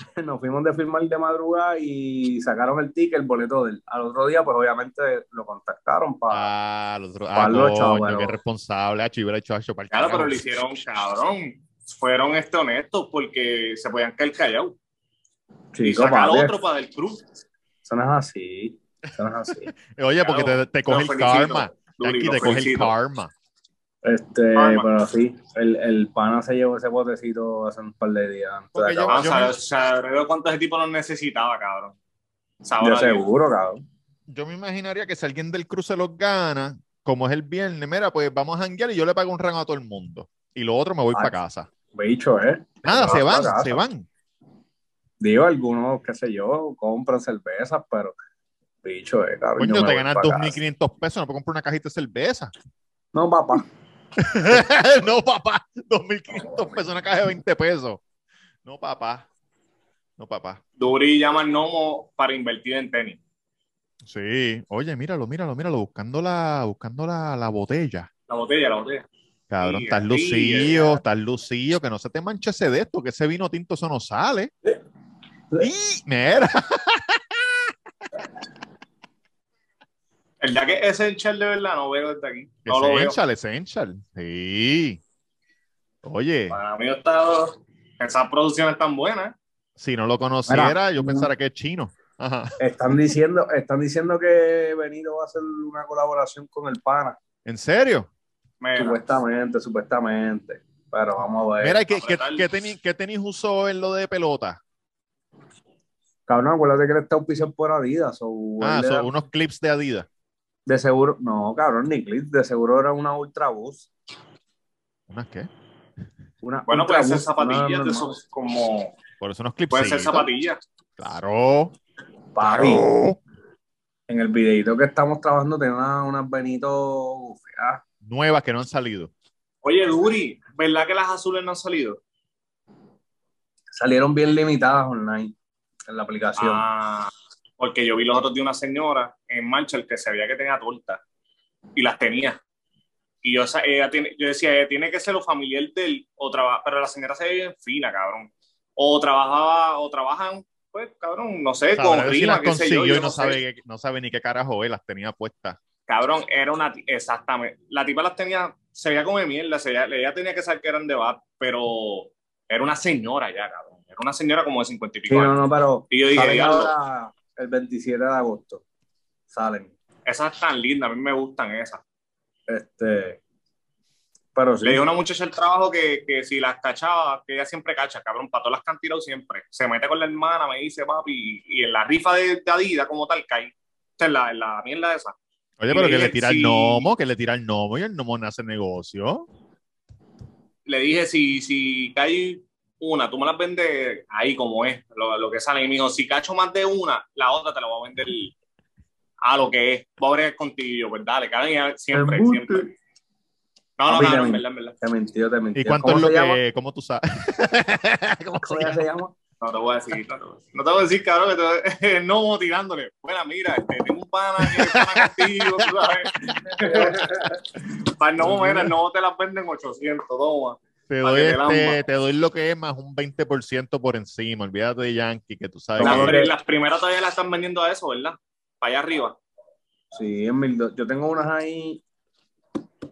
Speaker 5: nos fuimos de filmar de madrugada y sacaron el ticket, el boleto del. Al otro día, pues obviamente lo contactaron para.
Speaker 2: Ah. Ah,
Speaker 5: Para los
Speaker 2: coño,
Speaker 5: chavos,
Speaker 2: qué
Speaker 5: pero-
Speaker 2: responsable. Ah, hubiera hecho eso para
Speaker 3: Claro, pero lo hicieron cabrón. Fueron este honestos porque se podían caer callados. y sacar
Speaker 5: papi,
Speaker 3: otro para el cruz.
Speaker 5: Eso no es así. Eso no es así.
Speaker 2: Oye, porque te, te coge el
Speaker 3: felicito,
Speaker 2: karma.
Speaker 3: Duri,
Speaker 2: te coge el karma.
Speaker 5: Este, pero sí, el, el pana se llevó ese botecito hace un par de días. antes de
Speaker 2: Porque yo-
Speaker 5: acabar.
Speaker 3: Ah, o sea, cuánto ese tipo no necesitaba, cabrón.
Speaker 5: De
Speaker 3: Sabrá Dios.
Speaker 5: seguro, cabrón.
Speaker 2: Yo me imaginaría que si alguien del cruce los gana, como es el viernes, mira, pues vamos a janguear y yo le pago un rango a todo el mundo. Y lo otro me voy para casa.
Speaker 5: Bicho, ¿eh?
Speaker 2: Nada,
Speaker 5: Se
Speaker 2: se
Speaker 5: va
Speaker 2: van, se van.
Speaker 5: Digo, algunos, qué sé yo, compran cervezas, pero bicho, eh, cabrón.
Speaker 2: Coño,
Speaker 5: yo
Speaker 2: te ganas
Speaker 5: pa' casa.
Speaker 2: 2.500 pesos, no puedo comprar una cajita de cerveza.
Speaker 5: No, papá.
Speaker 2: no, papá, 2.500 pesos, una caja de 20 pesos. No, papá. No, papá.
Speaker 3: Duri llama al Nomo para invertir en tenis.
Speaker 2: Sí. Oye, míralo, míralo, míralo, buscando la, buscando la, la botella.
Speaker 3: La botella, la botella.
Speaker 2: Cabrón,
Speaker 3: Sí,
Speaker 2: estás
Speaker 3: sí,
Speaker 2: lucido, estás lucido, que no se te manche ese de esto, que ese vino tinto eso no sale. Y, mira,
Speaker 3: El día que es esencial de verdad, no veo desde aquí. No lo veo.
Speaker 2: essential, essential. Sí. Oye,
Speaker 3: Para mí está. Esas producciones tan buenas.
Speaker 2: si no lo conociera,
Speaker 5: Mira.
Speaker 2: yo pensara que es chino. Ajá.
Speaker 5: Están diciendo, están diciendo que Benito va a hacer una colaboración con el pana.
Speaker 2: ¿En serio?
Speaker 3: Mira,
Speaker 5: Supuestamente, supuestamente. Pero vamos a ver.
Speaker 2: Mira, ¿qué, qué, qué tenis, qué tenis usó en lo de pelota?
Speaker 5: Cabrón, acuérdate que él está auspiciado por Adidas. o
Speaker 2: Ah, son unos clips de Adidas.
Speaker 5: De seguro, no, cabrón, ni clip. De seguro era una Ultra Boost.
Speaker 2: ¿Unas qué?
Speaker 5: Una
Speaker 3: bueno, puede ser zapatillas
Speaker 5: una
Speaker 3: de esos como.
Speaker 2: Por eso unos clips.
Speaker 3: Puede ser zapatilla.
Speaker 2: Claro.
Speaker 5: Papi,
Speaker 2: claro.
Speaker 5: en el videito que estamos trabajando tiene una- unas Benito feas.
Speaker 2: Nuevas que no han salido.
Speaker 3: Oye, Duri, ¿verdad que las azules no han salido?
Speaker 5: Salieron bien limitadas online en la aplicación.
Speaker 3: Ah, porque yo vi los otros de una señora en marcha que se veía que tenía torta y las tenía. Y yo, ella tiene, yo decía, ella tiene que ser lo familiar del o trabaja, pero la señora se ve bien fina, cabrón. O trabajaba, o trabajan, pues, cabrón, no sé,
Speaker 2: Sabrá
Speaker 3: con
Speaker 2: si
Speaker 3: rima,
Speaker 2: las
Speaker 3: qué sé yo, yo
Speaker 2: no,
Speaker 3: sé.
Speaker 2: sabe, qué- no sabe ni qué carajo es, las tenía puestas.
Speaker 3: Cabrón, era una, exactamente. La tipa las tenía, se veía como de mierda, se veía- ella tenía que saber que eran de bat, pero era una señora ya, cabrón. Era una señora como de cincuenta y
Speaker 5: Sí,
Speaker 3: pico
Speaker 5: no,
Speaker 3: años.
Speaker 5: no, pero
Speaker 3: Y yo dije,
Speaker 5: ahora el 27 de agosto. Salen.
Speaker 3: esas están lindas, a mí me gustan esas.
Speaker 5: Este, pero sí.
Speaker 3: Le dijo a una muchacha el trabajo que, que si las cachaba, que ella siempre cacha, cabrón, para todas las que han tirado siempre. Se mete con la hermana, me dice, papi, y, y en la rifa de, de Adidas como tal cae. O sea, en la, en la mierda esa.
Speaker 2: Oye, pero que le tira el gnomo, que le tira el gnomo y el gnomo no hace negocio.
Speaker 3: Le dije, si, si cae una, tú me las vendes ahí como es, lo, lo que sale. Y me dijo, si cacho más de una, la otra te la voy a vender a lo que es. Voy a bregar contigo, pues dale, y siempre, siempre. No, no, no, no, en verdad, en verdad.
Speaker 5: Te mintió, te mintió.
Speaker 2: ¿Y cuánto
Speaker 5: ¿Cómo
Speaker 2: es lo que, cómo tú sabes? ¿Cómo se
Speaker 5: ¿Cómo ella
Speaker 2: llama?
Speaker 5: se llama?
Speaker 3: No te voy a decir, no te voy a decir, no te voy a decir, cabrón, que te, no tirándole. Bueno, mira, este, tengo un pana que pana contigo, tú sabes. Para el no, mira, el no te las venden 800, toma.
Speaker 2: Te doy, este, te doy lo que es más un 20% por encima. Olvídate de Yankee, que tú sabes
Speaker 3: Las,
Speaker 2: que-
Speaker 3: las primeras todavía las están vendiendo a eso, ¿verdad? Para allá arriba.
Speaker 5: Sí, en 1200. Yo tengo unas ahí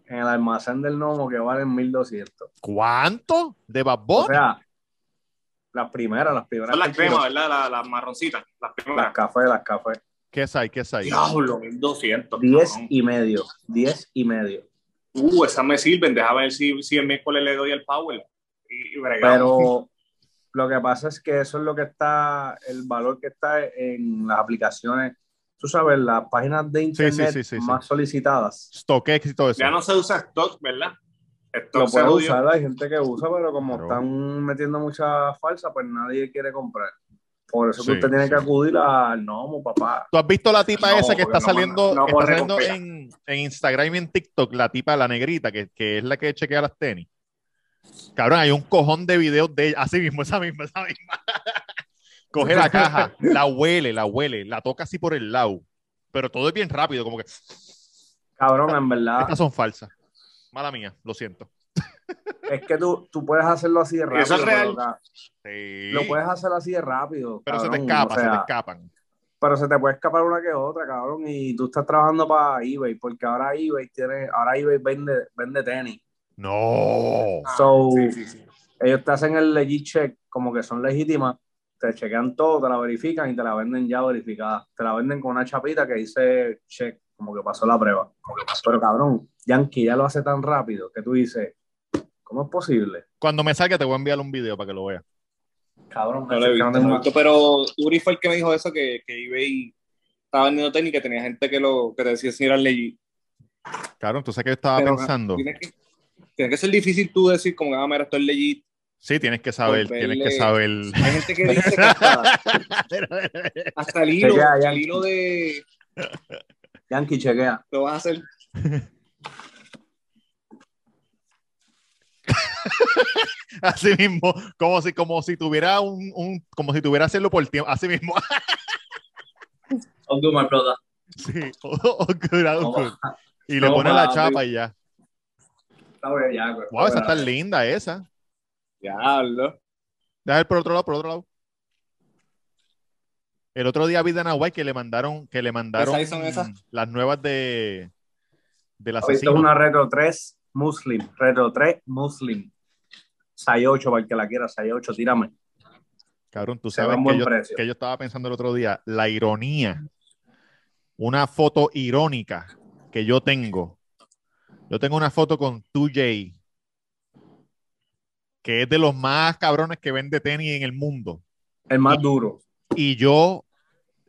Speaker 5: en el almacén del Nomo que valen 1200.
Speaker 2: ¿Cuánto? ¿De Bad
Speaker 5: O sea, las primeras, las primeras.
Speaker 3: Son las cremas, ¿verdad? Las, las marroncitas, las
Speaker 5: Las
Speaker 3: primeras.
Speaker 5: cafés, las cafés.
Speaker 2: ¿Qué es ahí? ¿Qué es ahí?
Speaker 3: Diablo, 1200.
Speaker 5: 10
Speaker 3: cabrón.
Speaker 5: y medio. 10 y medio.
Speaker 3: Uh, esas me sirven. Déjame ver si, si el miércoles le doy el power. Y.
Speaker 5: Pero lo que pasa es que eso es lo que está, el valor que está en las aplicaciones, tú sabes, las páginas de internet
Speaker 2: sí, sí, sí,
Speaker 5: más solicitadas.
Speaker 2: StockX y todo eso.
Speaker 3: Ya no se usa stock, ¿verdad? Stock
Speaker 5: Lo
Speaker 3: jodió.
Speaker 5: usar, hay gente que usa, pero como están metiendo mucha falsa, pues nadie quiere comprar. Por eso
Speaker 2: Sí,
Speaker 5: que usted tiene
Speaker 2: sí.
Speaker 5: que acudir al Nomo, papá.
Speaker 2: ¿Tú has visto la tipa
Speaker 3: No,
Speaker 2: esa que está
Speaker 3: no
Speaker 2: saliendo,
Speaker 3: no
Speaker 2: que
Speaker 3: corre
Speaker 2: está saliendo en Instagram y en TikTok? La tipa, la negrita, que, que es la que chequea las tenis. Cabrón, hay un cojón de videos de ella. Así mismo, esa misma, esa misma. Coge la caja, la huele, la huele, la toca así por el lado. Pero todo es bien rápido, como que
Speaker 5: Cabrón, en verdad,
Speaker 2: estas son falsas. Mala mía, lo siento.
Speaker 5: Es que tú, tú puedes hacerlo así de rápido.
Speaker 3: Eso es real.
Speaker 5: pero, ca-
Speaker 2: Sí.
Speaker 5: Lo puedes hacer así de rápido.
Speaker 2: Pero se te escapa,
Speaker 5: o sea,
Speaker 2: se te escapan.
Speaker 5: pero se te puede escapar una que otra, cabrón, y tú estás trabajando para eBay, porque ahora eBay tiene, ahora eBay vende, vende tenis.
Speaker 2: No.
Speaker 3: Ah,
Speaker 5: So,
Speaker 3: sí, sí, sí.
Speaker 5: Ellos te hacen el legit check, como que son legítimas, te chequean todo, te la verifican y te la venden ya verificada. Te la venden con una chapita que dice check, como que pasó la prueba. Pero cabrón, Yankee ya lo hace tan rápido que tú dices, ¿cómo es posible?
Speaker 2: Cuando me salga te voy a enviar un video para que lo veas.
Speaker 5: Cabrón,
Speaker 3: No lo he
Speaker 5: que
Speaker 3: visto, no pero Uri fue el que me dijo eso, que, que eBay estaba vendiendo tenis, que tenía gente que, lo, que te decía si era legit.
Speaker 2: Claro, sabes que yo estaba
Speaker 3: Pero,
Speaker 2: pensando.
Speaker 3: Tiene que, tiene que ser difícil tú decir como, ah, mira, esto es legit.
Speaker 2: Sí, tienes que saber, tienes que saber.
Speaker 3: Hay gente que dice que hasta, hasta el hilo,
Speaker 5: Chequea,
Speaker 3: hasta
Speaker 5: ya.
Speaker 3: el hilo de...
Speaker 5: Yankee chequea.
Speaker 3: Lo vas a hacer.
Speaker 2: Así mismo, como si, como si tuviera un, un- como si tuviera hacerlo por tiempo, así mismo.
Speaker 5: My brother.
Speaker 2: Sí, oh, oh, good, oh, good. Y le pone la chapa y ya.
Speaker 5: Está bien, ya, güey.
Speaker 2: Wow, esa está linda esa.
Speaker 3: Diablo.
Speaker 2: Déjame ver por otro lado, por otro lado. El otro día vi de Nahuay que le mandaron, que le mandaron
Speaker 3: ahí son esas?
Speaker 2: las nuevas de del
Speaker 5: Esto
Speaker 2: asesino.
Speaker 5: es una Retro 3 Muslim. Retro 3 Muslim. 6-8 para el que la quiera, 6-8, tírame.
Speaker 2: Cabrón, tú
Speaker 5: Se
Speaker 2: sabes yo, que yo estaba pensando el otro día, la ironía, una foto irónica que yo tengo. Yo tengo una foto con 2J, que es de los más cabrones que vende tenis en el mundo.
Speaker 5: El más duro.
Speaker 2: Y yo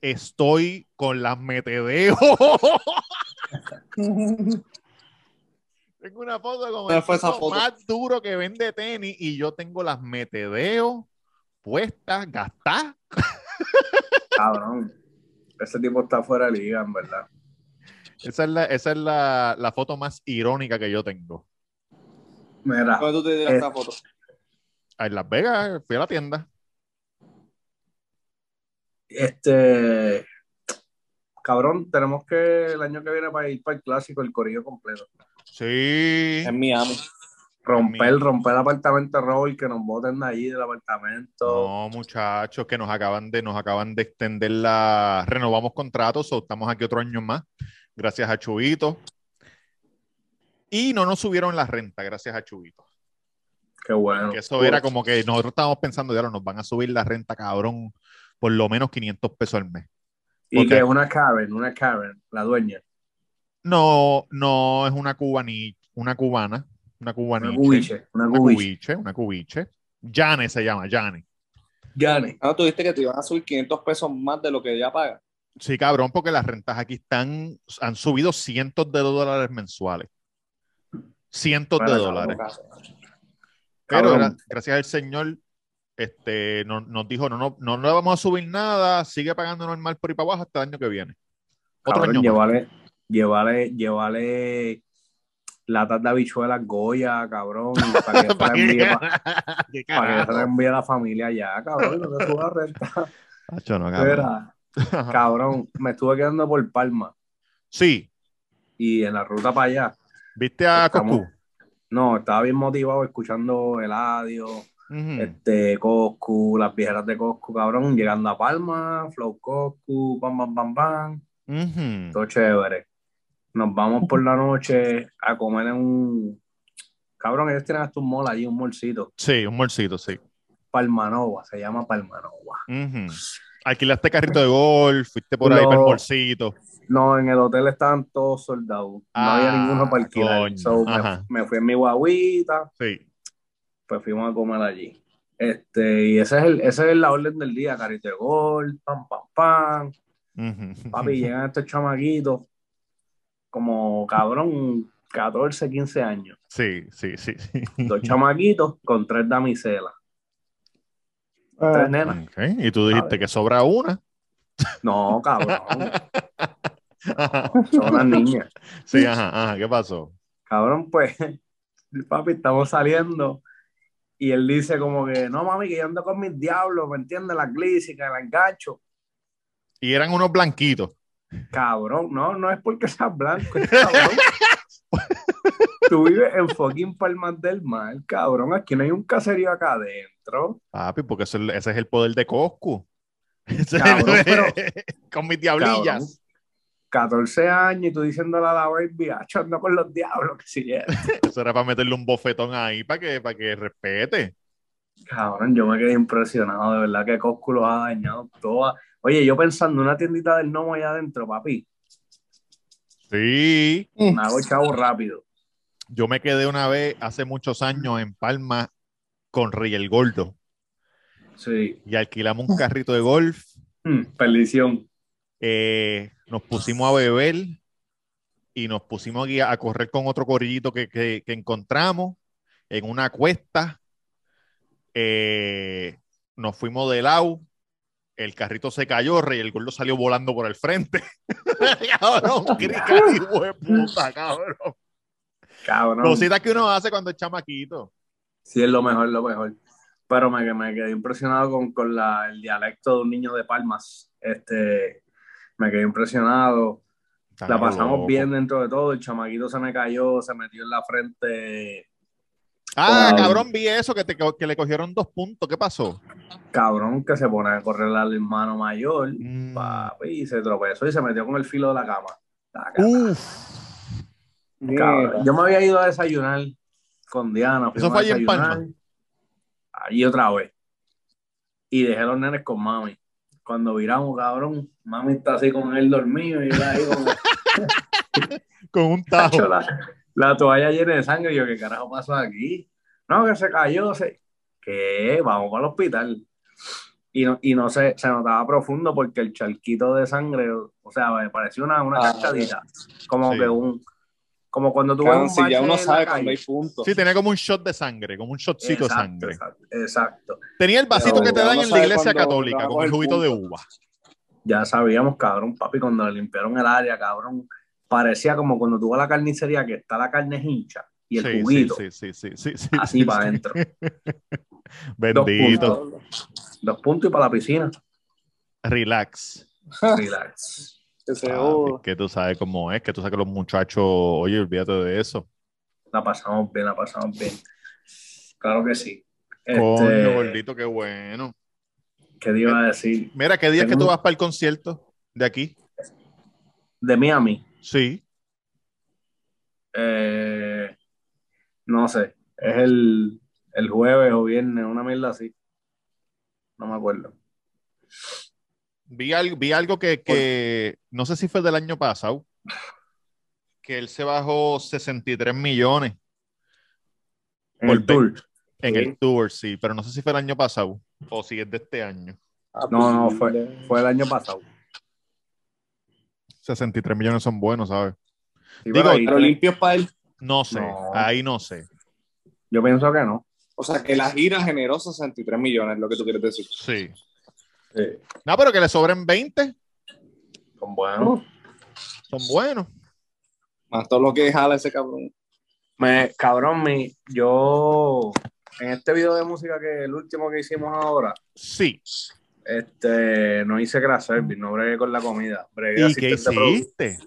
Speaker 2: estoy con las metedeos. tengo una foto con
Speaker 3: ¿Cuál
Speaker 2: el
Speaker 3: fue esa
Speaker 2: tipo
Speaker 3: foto?
Speaker 2: más duro que vende tenis y yo tengo las metedeos puesta, gastada.
Speaker 5: Cabrón. Ese tipo está fuera de liga, en verdad.
Speaker 2: Esa es, la, esa es la, la foto más irónica que yo tengo.
Speaker 5: Mira,
Speaker 6: ¿Dónde tú te tiras
Speaker 5: Eh,
Speaker 6: esta foto?
Speaker 2: En Las Vegas, fui a la tienda.
Speaker 5: este. Cabrón, tenemos que el año que viene para ir para el clásico, el corillo completo.
Speaker 2: Sí.
Speaker 6: En Miami.
Speaker 5: Romper, romper el apartamento Robert, que nos boten de allí del apartamento.
Speaker 2: No, muchachos, que nos acaban de, nos acaban de extender la. Renovamos contratos, o estamos aquí otro año más, gracias a Chubito. Y no nos subieron la renta, gracias a Chubito.
Speaker 5: Qué bueno.
Speaker 2: Eso era como que nosotros estábamos pensando, ya nos van a subir la renta, cabrón, por lo menos 500 pesos al mes.
Speaker 5: Y
Speaker 2: Ok.
Speaker 5: que es una Karen, una Karen, la dueña.
Speaker 2: No, no es una cubani, una cubana, una cubaniche,
Speaker 5: Una cubiche, una
Speaker 2: una
Speaker 5: cubiche.
Speaker 2: una cubiche. Jane se llama, Jane.
Speaker 5: Yane.
Speaker 6: Ah, tú dijiste que te iban a subir 500 pesos más de lo que ella paga.
Speaker 2: Sí, cabrón, porque las rentas aquí están, han subido cientos de dólares mensuales. Cientos de dólares. Pero era- gracias al Señor, este, no- nos dijo, no, no, no le vamos a subir nada, sigue pagando normal por ahí para abajo hasta el año que viene. Otro
Speaker 5: Cabrón,
Speaker 2: año.
Speaker 5: Llévale, latas de habichuelas Goya, cabrón, para que se la envíe, pa-
Speaker 2: ¿Qué
Speaker 5: para que se envíe a la familia allá, cabrón, no te suba renta.
Speaker 2: Acho, no, cabrón.
Speaker 5: Me estuve quedando por Palma
Speaker 2: Sí,
Speaker 5: y en la ruta para allá,
Speaker 2: ¿viste a Coscu?
Speaker 5: no, estaba bien motivado escuchando Eladio,
Speaker 2: Ujú.
Speaker 5: este, Coscu, las viejeras de Coscu, cabrón, llegando a Palma, Flow Coscu, pam, pam, pam, pam,
Speaker 2: Ujú.
Speaker 5: todo chévere. Nos vamos por la noche a comer en un... Cabrón, ellos tienen hasta un mall allí, un molcito.
Speaker 2: Sí, un bolsito, sí.
Speaker 5: Palmanova, se llama Palmanova.
Speaker 2: Alquilaste carrito de golf, fuiste por ahí para el bolsito.
Speaker 5: No, en el hotel estaban todos soldados. No había
Speaker 2: Ah,
Speaker 5: ninguno para alquilar. So, me, fui en mi guaguita,
Speaker 2: Sí.
Speaker 5: pues fuimos a comer allí. Este, y ese es, el, ese es la orden del día, carito de gol, pam, pam, pam. Papi, llegan estos chamaquitos como cabrón, 14, 15 años.
Speaker 2: Sí, sí, sí. sí.
Speaker 5: Dos chamaquitos con tres damiselas.
Speaker 2: Ah.
Speaker 5: Tres nenas.
Speaker 2: Y tú dijiste que sobra una.
Speaker 5: No, cabrón. Son unas niñas.
Speaker 2: Sí, ajá, ajá. ¿Qué pasó?
Speaker 5: Cabrón, pues, papi, estamos saliendo. Y él dice como que, no, mami, que yo ando con mis diablos, ¿me entiendes? La glícica, la engancho.
Speaker 2: Y eran unos blanquitos.
Speaker 5: Cabrón, no, no es porque seas blanco, es cabrón. Tú vives en fucking Palmas del Mar, cabrón. Aquí no hay un caserío acá adentro.
Speaker 2: Papi, porque eso ese es el poder de Coscu.
Speaker 5: Cabrón, pero-
Speaker 2: Con mis diablillas.
Speaker 5: 14 años y tú diciéndole a la baby, "Acho, ando con los diablos, que si es.
Speaker 2: Eso era para meterle un bofetón ahí para que, para que respete.
Speaker 5: Cabrón, yo me quedé impresionado, de verdad que Coscu los ha dañado todas. Oye, yo pensando en una tiendita del Nomo allá adentro, papi,
Speaker 2: Sí.
Speaker 5: me hago chavo rápido.
Speaker 2: Yo me quedé una vez hace muchos años en Palma con Rey el Gordo
Speaker 5: Sí,
Speaker 2: y alquilamos un carrito de golf.
Speaker 5: Mm, perdición.
Speaker 2: eh, nos pusimos a beber y nos pusimos aquí a, a correr con otro corillito que, que- que encontramos en una cuesta. Eh, nos fuimos de lado. El carrito se cayó, Rey el Gordo salió volando por el frente. cabrón, de puta, cabrón.
Speaker 5: Cabrón.
Speaker 2: Cositas que uno hace cuando es chamaquito.
Speaker 5: Sí, es lo mejor, lo mejor. Pero me, me quedé impresionado con, con la- el dialecto de un niño de Palmas. Este, me quedé impresionado. La
Speaker 2: Estaba
Speaker 5: pasamos
Speaker 2: loco.
Speaker 5: bien dentro de todo. El chamaquito se me cayó, se metió en la frente.
Speaker 2: Ah,
Speaker 5: Wow.
Speaker 2: cabrón, vi eso, que, te, que le cogieron dos puntos. ¿Qué pasó?
Speaker 5: Cabrón que se pone a correr al hermano mayor.
Speaker 2: Mm.
Speaker 5: Papi, y se tropezó y se metió con el filo de la cama. Cabrón, Yo me había ido a desayunar con Diana.
Speaker 2: ¿Eso fue
Speaker 5: a
Speaker 2: allí en
Speaker 5: desayunar.
Speaker 2: Palma?
Speaker 5: Allí otra vez. Y dejé los nenes con mami. Cuando viramos, cabrón, mami está así con él dormido y yo ahí con
Speaker 2: Con un tajo.
Speaker 5: La, la toalla llena de sangre. Y yo, ¿qué carajo pasó aquí? No, que se cayó. Se... ¿Qué? Vamos para el hospital. Y no, y no se, se notaba profundo porque el charquito de sangre, o sea, me pareció una, una
Speaker 6: Ah,
Speaker 5: cachadita. Como
Speaker 2: Sí.
Speaker 5: que un, Como cuando tú ves
Speaker 6: Cabrón,
Speaker 5: un
Speaker 6: si ya uno sabe
Speaker 5: calle.
Speaker 6: cuando hay puntos.
Speaker 2: Sí, tenía como un shot de sangre, como un shotcito de
Speaker 5: Exacto,
Speaker 2: sangre.
Speaker 5: exacto, exacto.
Speaker 2: Tenía el vasito
Speaker 6: Pero
Speaker 2: que te dan en la iglesia católica, con el juguito de uva.
Speaker 5: Ya sabíamos, cabrón, papi, cuando le limpiaron el área, cabrón, parecía como cuando tú vas a la carnicería que está la carne hincha y el
Speaker 2: Sí,
Speaker 5: juguito,
Speaker 2: sí, sí, sí, sí, sí, sí,
Speaker 5: así
Speaker 2: sí,
Speaker 5: para
Speaker 2: sí.
Speaker 5: adentro.
Speaker 2: Bendito.
Speaker 5: Dos puntos y para la piscina.
Speaker 2: Relax.
Speaker 5: Relax.
Speaker 6: Que
Speaker 2: tú sabes cómo es, que tú sabes que los muchachos, oye, olvídate de eso.
Speaker 5: La pasamos bien, la pasamos bien. Claro que sí.
Speaker 2: Coño,
Speaker 5: Este,
Speaker 2: gordito, qué bueno.
Speaker 5: ¿Qué te iba a decir?
Speaker 2: Mira, ¿qué día es que tú vas para el concierto de aquí?
Speaker 5: De Miami.
Speaker 2: Sí.
Speaker 5: Eh, no sé. Es el, el jueves o viernes, una mierda así. No me acuerdo.
Speaker 2: Vi algo, vi algo que, que no sé si fue del año pasado, que él se bajó 63 millones
Speaker 5: En el tour.
Speaker 2: en
Speaker 5: Sí.
Speaker 2: el tour, sí, pero no sé si fue el año pasado o si es de este año.
Speaker 6: Ah,
Speaker 5: No, no,
Speaker 6: pues,
Speaker 5: fue, fue el año pasado.
Speaker 2: 63 millones son buenos, ¿sabes?
Speaker 5: Sí,
Speaker 2: Digo,
Speaker 5: pero
Speaker 6: Pero limpios para él.
Speaker 2: No sé,
Speaker 5: No.
Speaker 2: ahí no sé.
Speaker 5: yo pienso que no.
Speaker 6: O sea, que la gira generó 63 millones, es lo que tú quieres decir.
Speaker 2: Sí.
Speaker 5: Sí.
Speaker 2: No, pero que le sobren 20,
Speaker 5: Son buenos.
Speaker 2: son buenos.
Speaker 6: Más todo lo que jala ese cabrón.
Speaker 5: Me, cabrón, mi, yo en este video de música que el último que hicimos ahora,
Speaker 2: Sí.
Speaker 5: Este, no hice crash service, no bregué con la comida, bregué
Speaker 2: ¿Y qué
Speaker 5: asistente, de produ-
Speaker 2: hiciste?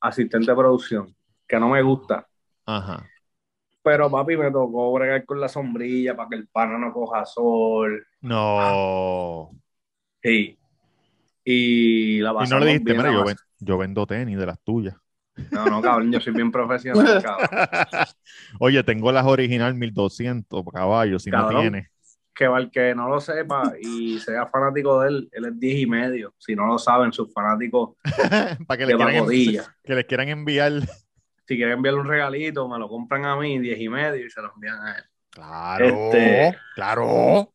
Speaker 5: asistente de producción, que no me gusta.
Speaker 2: Ajá.
Speaker 5: Pero papi me tocó bregar con la sombrilla para que el pana no coja sol.
Speaker 2: No.
Speaker 5: Sí. Y la
Speaker 2: y no le dijiste, mira, yo, ven- yo vendo tenis de las tuyas.
Speaker 5: No, no, cabrón, yo soy bien profesional, cabrón.
Speaker 2: Oye, tengo las original 1200 caballos, si no
Speaker 5: Cabrón.
Speaker 2: tienes.
Speaker 5: Que para el que no lo sepa y sea fanático de él, él es 10 y medio. Si no lo saben, sus fanáticos
Speaker 2: Para que,
Speaker 5: de
Speaker 2: le quieran, que les quieran enviar.
Speaker 5: Si quieren enviarle un regalito, me lo compran a mí, 10 y medio, y se lo envían a él.
Speaker 2: Claro.
Speaker 5: Este-
Speaker 2: Claro.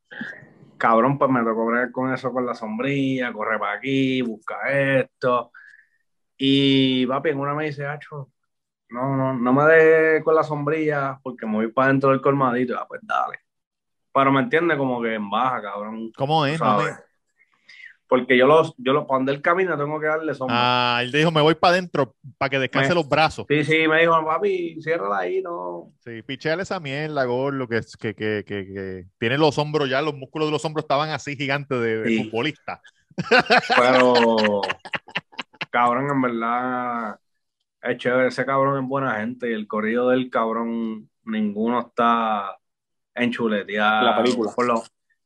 Speaker 5: Cabrón, pues me tocó bregar con eso con la sombrilla, corre para aquí, busca esto. Y papi, en una me dice, Hacho, no, no, no me dejes con la sombrilla porque me voy para dentro del colmadito. Ah, pues dale. Pero me entiende como que en baja, cabrón.
Speaker 2: ¿Cómo es?
Speaker 5: sabes. Porque yo los, yo los, para donde él camina tengo que darle sombra.
Speaker 2: Ah, él dijo, me voy para adentro para que descanse
Speaker 5: Me-
Speaker 2: los brazos.
Speaker 5: Sí, sí, me dijo, papi, ciérrala ahí, no.
Speaker 2: Sí, picheale esa mierda, gordo, que, que, que, que, que tiene los hombros ya, los músculos de los hombros estaban así gigantes de, de
Speaker 5: Sí.
Speaker 2: futbolista.
Speaker 5: Pero, cabrón, en verdad, es chévere. Ese cabrón es buena gente y el corrido del cabrón, ninguno está enchuleteado.
Speaker 6: La película.
Speaker 5: Por lo,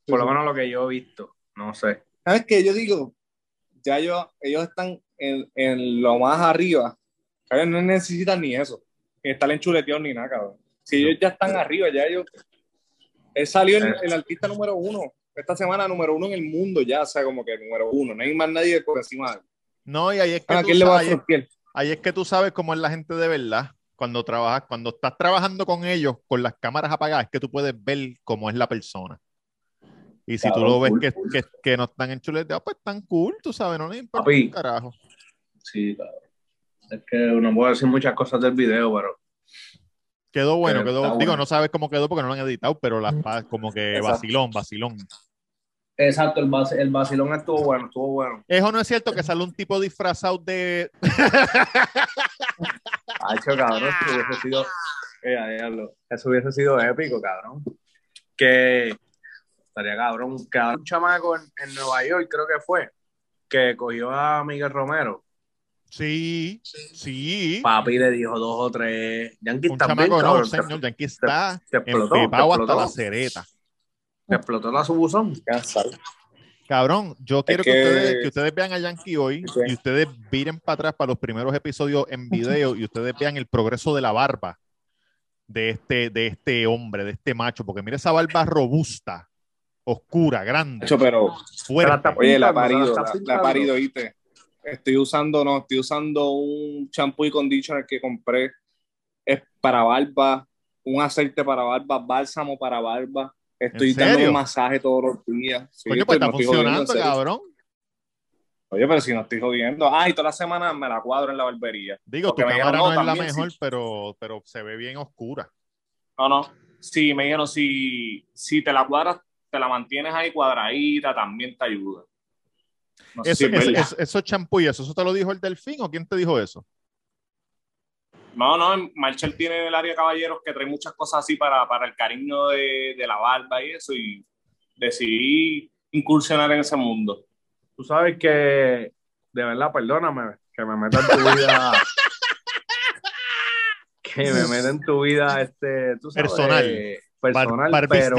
Speaker 5: por lo menos lo que yo he visto, no sé.
Speaker 6: ¿Sabes qué? Yo digo, ya yo, ellos están en, en lo más arriba. ellos no necesitan ni eso. Ni estar enchuleteados ni nada, cabrón. Si ellos ya están arriba, ya ellos. Él salió el, el artista número uno. Esta semana número uno en el mundo ya, o sea, como que número uno. No hay más nadie por encima de él.
Speaker 2: No, y ahí es que,
Speaker 6: ¿A
Speaker 2: tú
Speaker 6: quién le va a
Speaker 2: sabes, ahí, es-
Speaker 6: frontear?
Speaker 2: ahí es que tú sabes cómo es la gente de verdad. Cuando trabajas, cuando estás trabajando con ellos, con las cámaras apagadas, es que tú puedes ver cómo es la persona. Y si tú lo ves
Speaker 5: cool,
Speaker 2: que,
Speaker 5: cool.
Speaker 2: que, que no están enchuleteados, pues están cool, tú sabes, no les importa
Speaker 5: Papi.
Speaker 2: un carajo.
Speaker 5: Sí, cabrón. Es que no puedo decir muchas cosas del video, pero
Speaker 2: Quedó bueno,
Speaker 5: Pero
Speaker 2: quedó, digo,
Speaker 5: bueno.
Speaker 2: no sabes cómo quedó porque no lo han editado, pero las como que
Speaker 6: Exacto.
Speaker 2: vacilón, vacilón.
Speaker 5: Exacto, el, vac- el vacilón estuvo bueno, estuvo bueno.
Speaker 2: Eso no es cierto que sale un tipo disfrazado de.
Speaker 5: Cabrón, eso hubiese sido. Eh, eso hubiese sido épico, cabrón. Que estaría cabrón. Que había un chamaco en, en Nueva York, creo que fue, que cogió a Miguel Romero.
Speaker 2: Sí, sí.
Speaker 5: Papi le dijo dos o tres. Yankee
Speaker 2: Un
Speaker 5: también,
Speaker 2: chamaco no,
Speaker 5: cabrón.
Speaker 2: señor. Yankee está
Speaker 5: te explotó, te
Speaker 2: hasta la cereta.
Speaker 5: Te explotó la subuzón.
Speaker 2: Cabrón, yo quiero que...
Speaker 6: que-
Speaker 2: ustedes, que ustedes vean a Yankee hoy y ustedes miren para atrás para los primeros episodios en video y ustedes vean el progreso de la barba de este, de este hombre, de este macho, porque mira esa barba robusta, oscura, grande,
Speaker 6: Hecho, pero,
Speaker 2: fuerte.
Speaker 6: oye, la parido,
Speaker 5: la
Speaker 6: la, la ha
Speaker 5: pintando.
Speaker 6: parido, ¿viste? Estoy usando, no, estoy usando un champú y conditioner que compré. Es para barba, un aceite para barba, bálsamo para barba. Estoy
Speaker 2: ¿En
Speaker 6: dando un masaje todos los días. Sí,
Speaker 2: Coño, pues
Speaker 6: estoy-
Speaker 2: está
Speaker 6: no estoy jodiendo,
Speaker 2: funcionando, cabrón.
Speaker 3: Oye, pero si no estoy jodiendo. Ah, y toda la semana me la cuadro en la barbería.
Speaker 2: Digo, tu
Speaker 3: Porque me
Speaker 2: cámara
Speaker 3: dijeron,
Speaker 2: no,
Speaker 3: no,
Speaker 2: es la mejor,
Speaker 3: sí.
Speaker 2: pero, pero se ve bien oscura.
Speaker 3: No, no. Sí, me dijeron, si, si te la cuadras, te la mantienes ahí cuadradita, también te ayuda. No sé
Speaker 2: Eso,
Speaker 3: si es
Speaker 2: es- esos champú y eso, ¿eso te lo dijo el delfín o quién te dijo eso?
Speaker 3: No, no, Marshall tiene en el área de caballeros que trae muchas cosas así para, para el cariño de, de la barba y eso, y decidí incursionar en ese mundo.
Speaker 5: Tú sabes que, de verdad, perdóname, que me meta en tu vida. que me meta en tu vida, este, tú sabes,
Speaker 2: Personal.
Speaker 5: personal,
Speaker 2: Bar-
Speaker 5: pero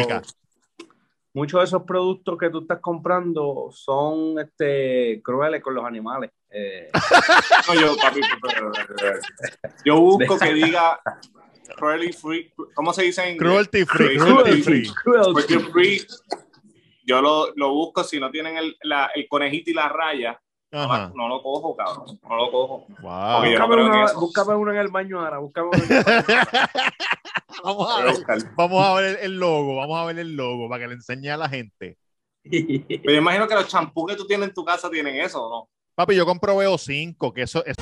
Speaker 5: muchos de esos productos que tú estás comprando son este, crueles con los animales. Eh,
Speaker 3: No, yo, papi, yo busco que diga cruelty free, ¿cómo se dice en?
Speaker 2: Cruelty free,
Speaker 3: Cruelty
Speaker 2: cruelty free.
Speaker 3: Cruelty free. Yo lo, lo busco, si no tienen el, la- el conejito y la raya, no, la-
Speaker 2: Ajá.
Speaker 3: no lo cojo, cabrón. No lo cojo.
Speaker 2: Wow.
Speaker 3: No
Speaker 5: búscame, uno,
Speaker 3: eso.
Speaker 5: búscame uno en el baño ahora, búscame uno en el baño.
Speaker 2: vamos,
Speaker 3: a
Speaker 2: ver,
Speaker 3: buscar.
Speaker 2: vamos a ver el, el logo, vamos a ver el logo para que le enseñe a la gente.
Speaker 3: Pero yo imagino que los champús que tú tienes en tu casa tienen eso, ¿o no?
Speaker 2: Papi, yo compro VO5, que eso es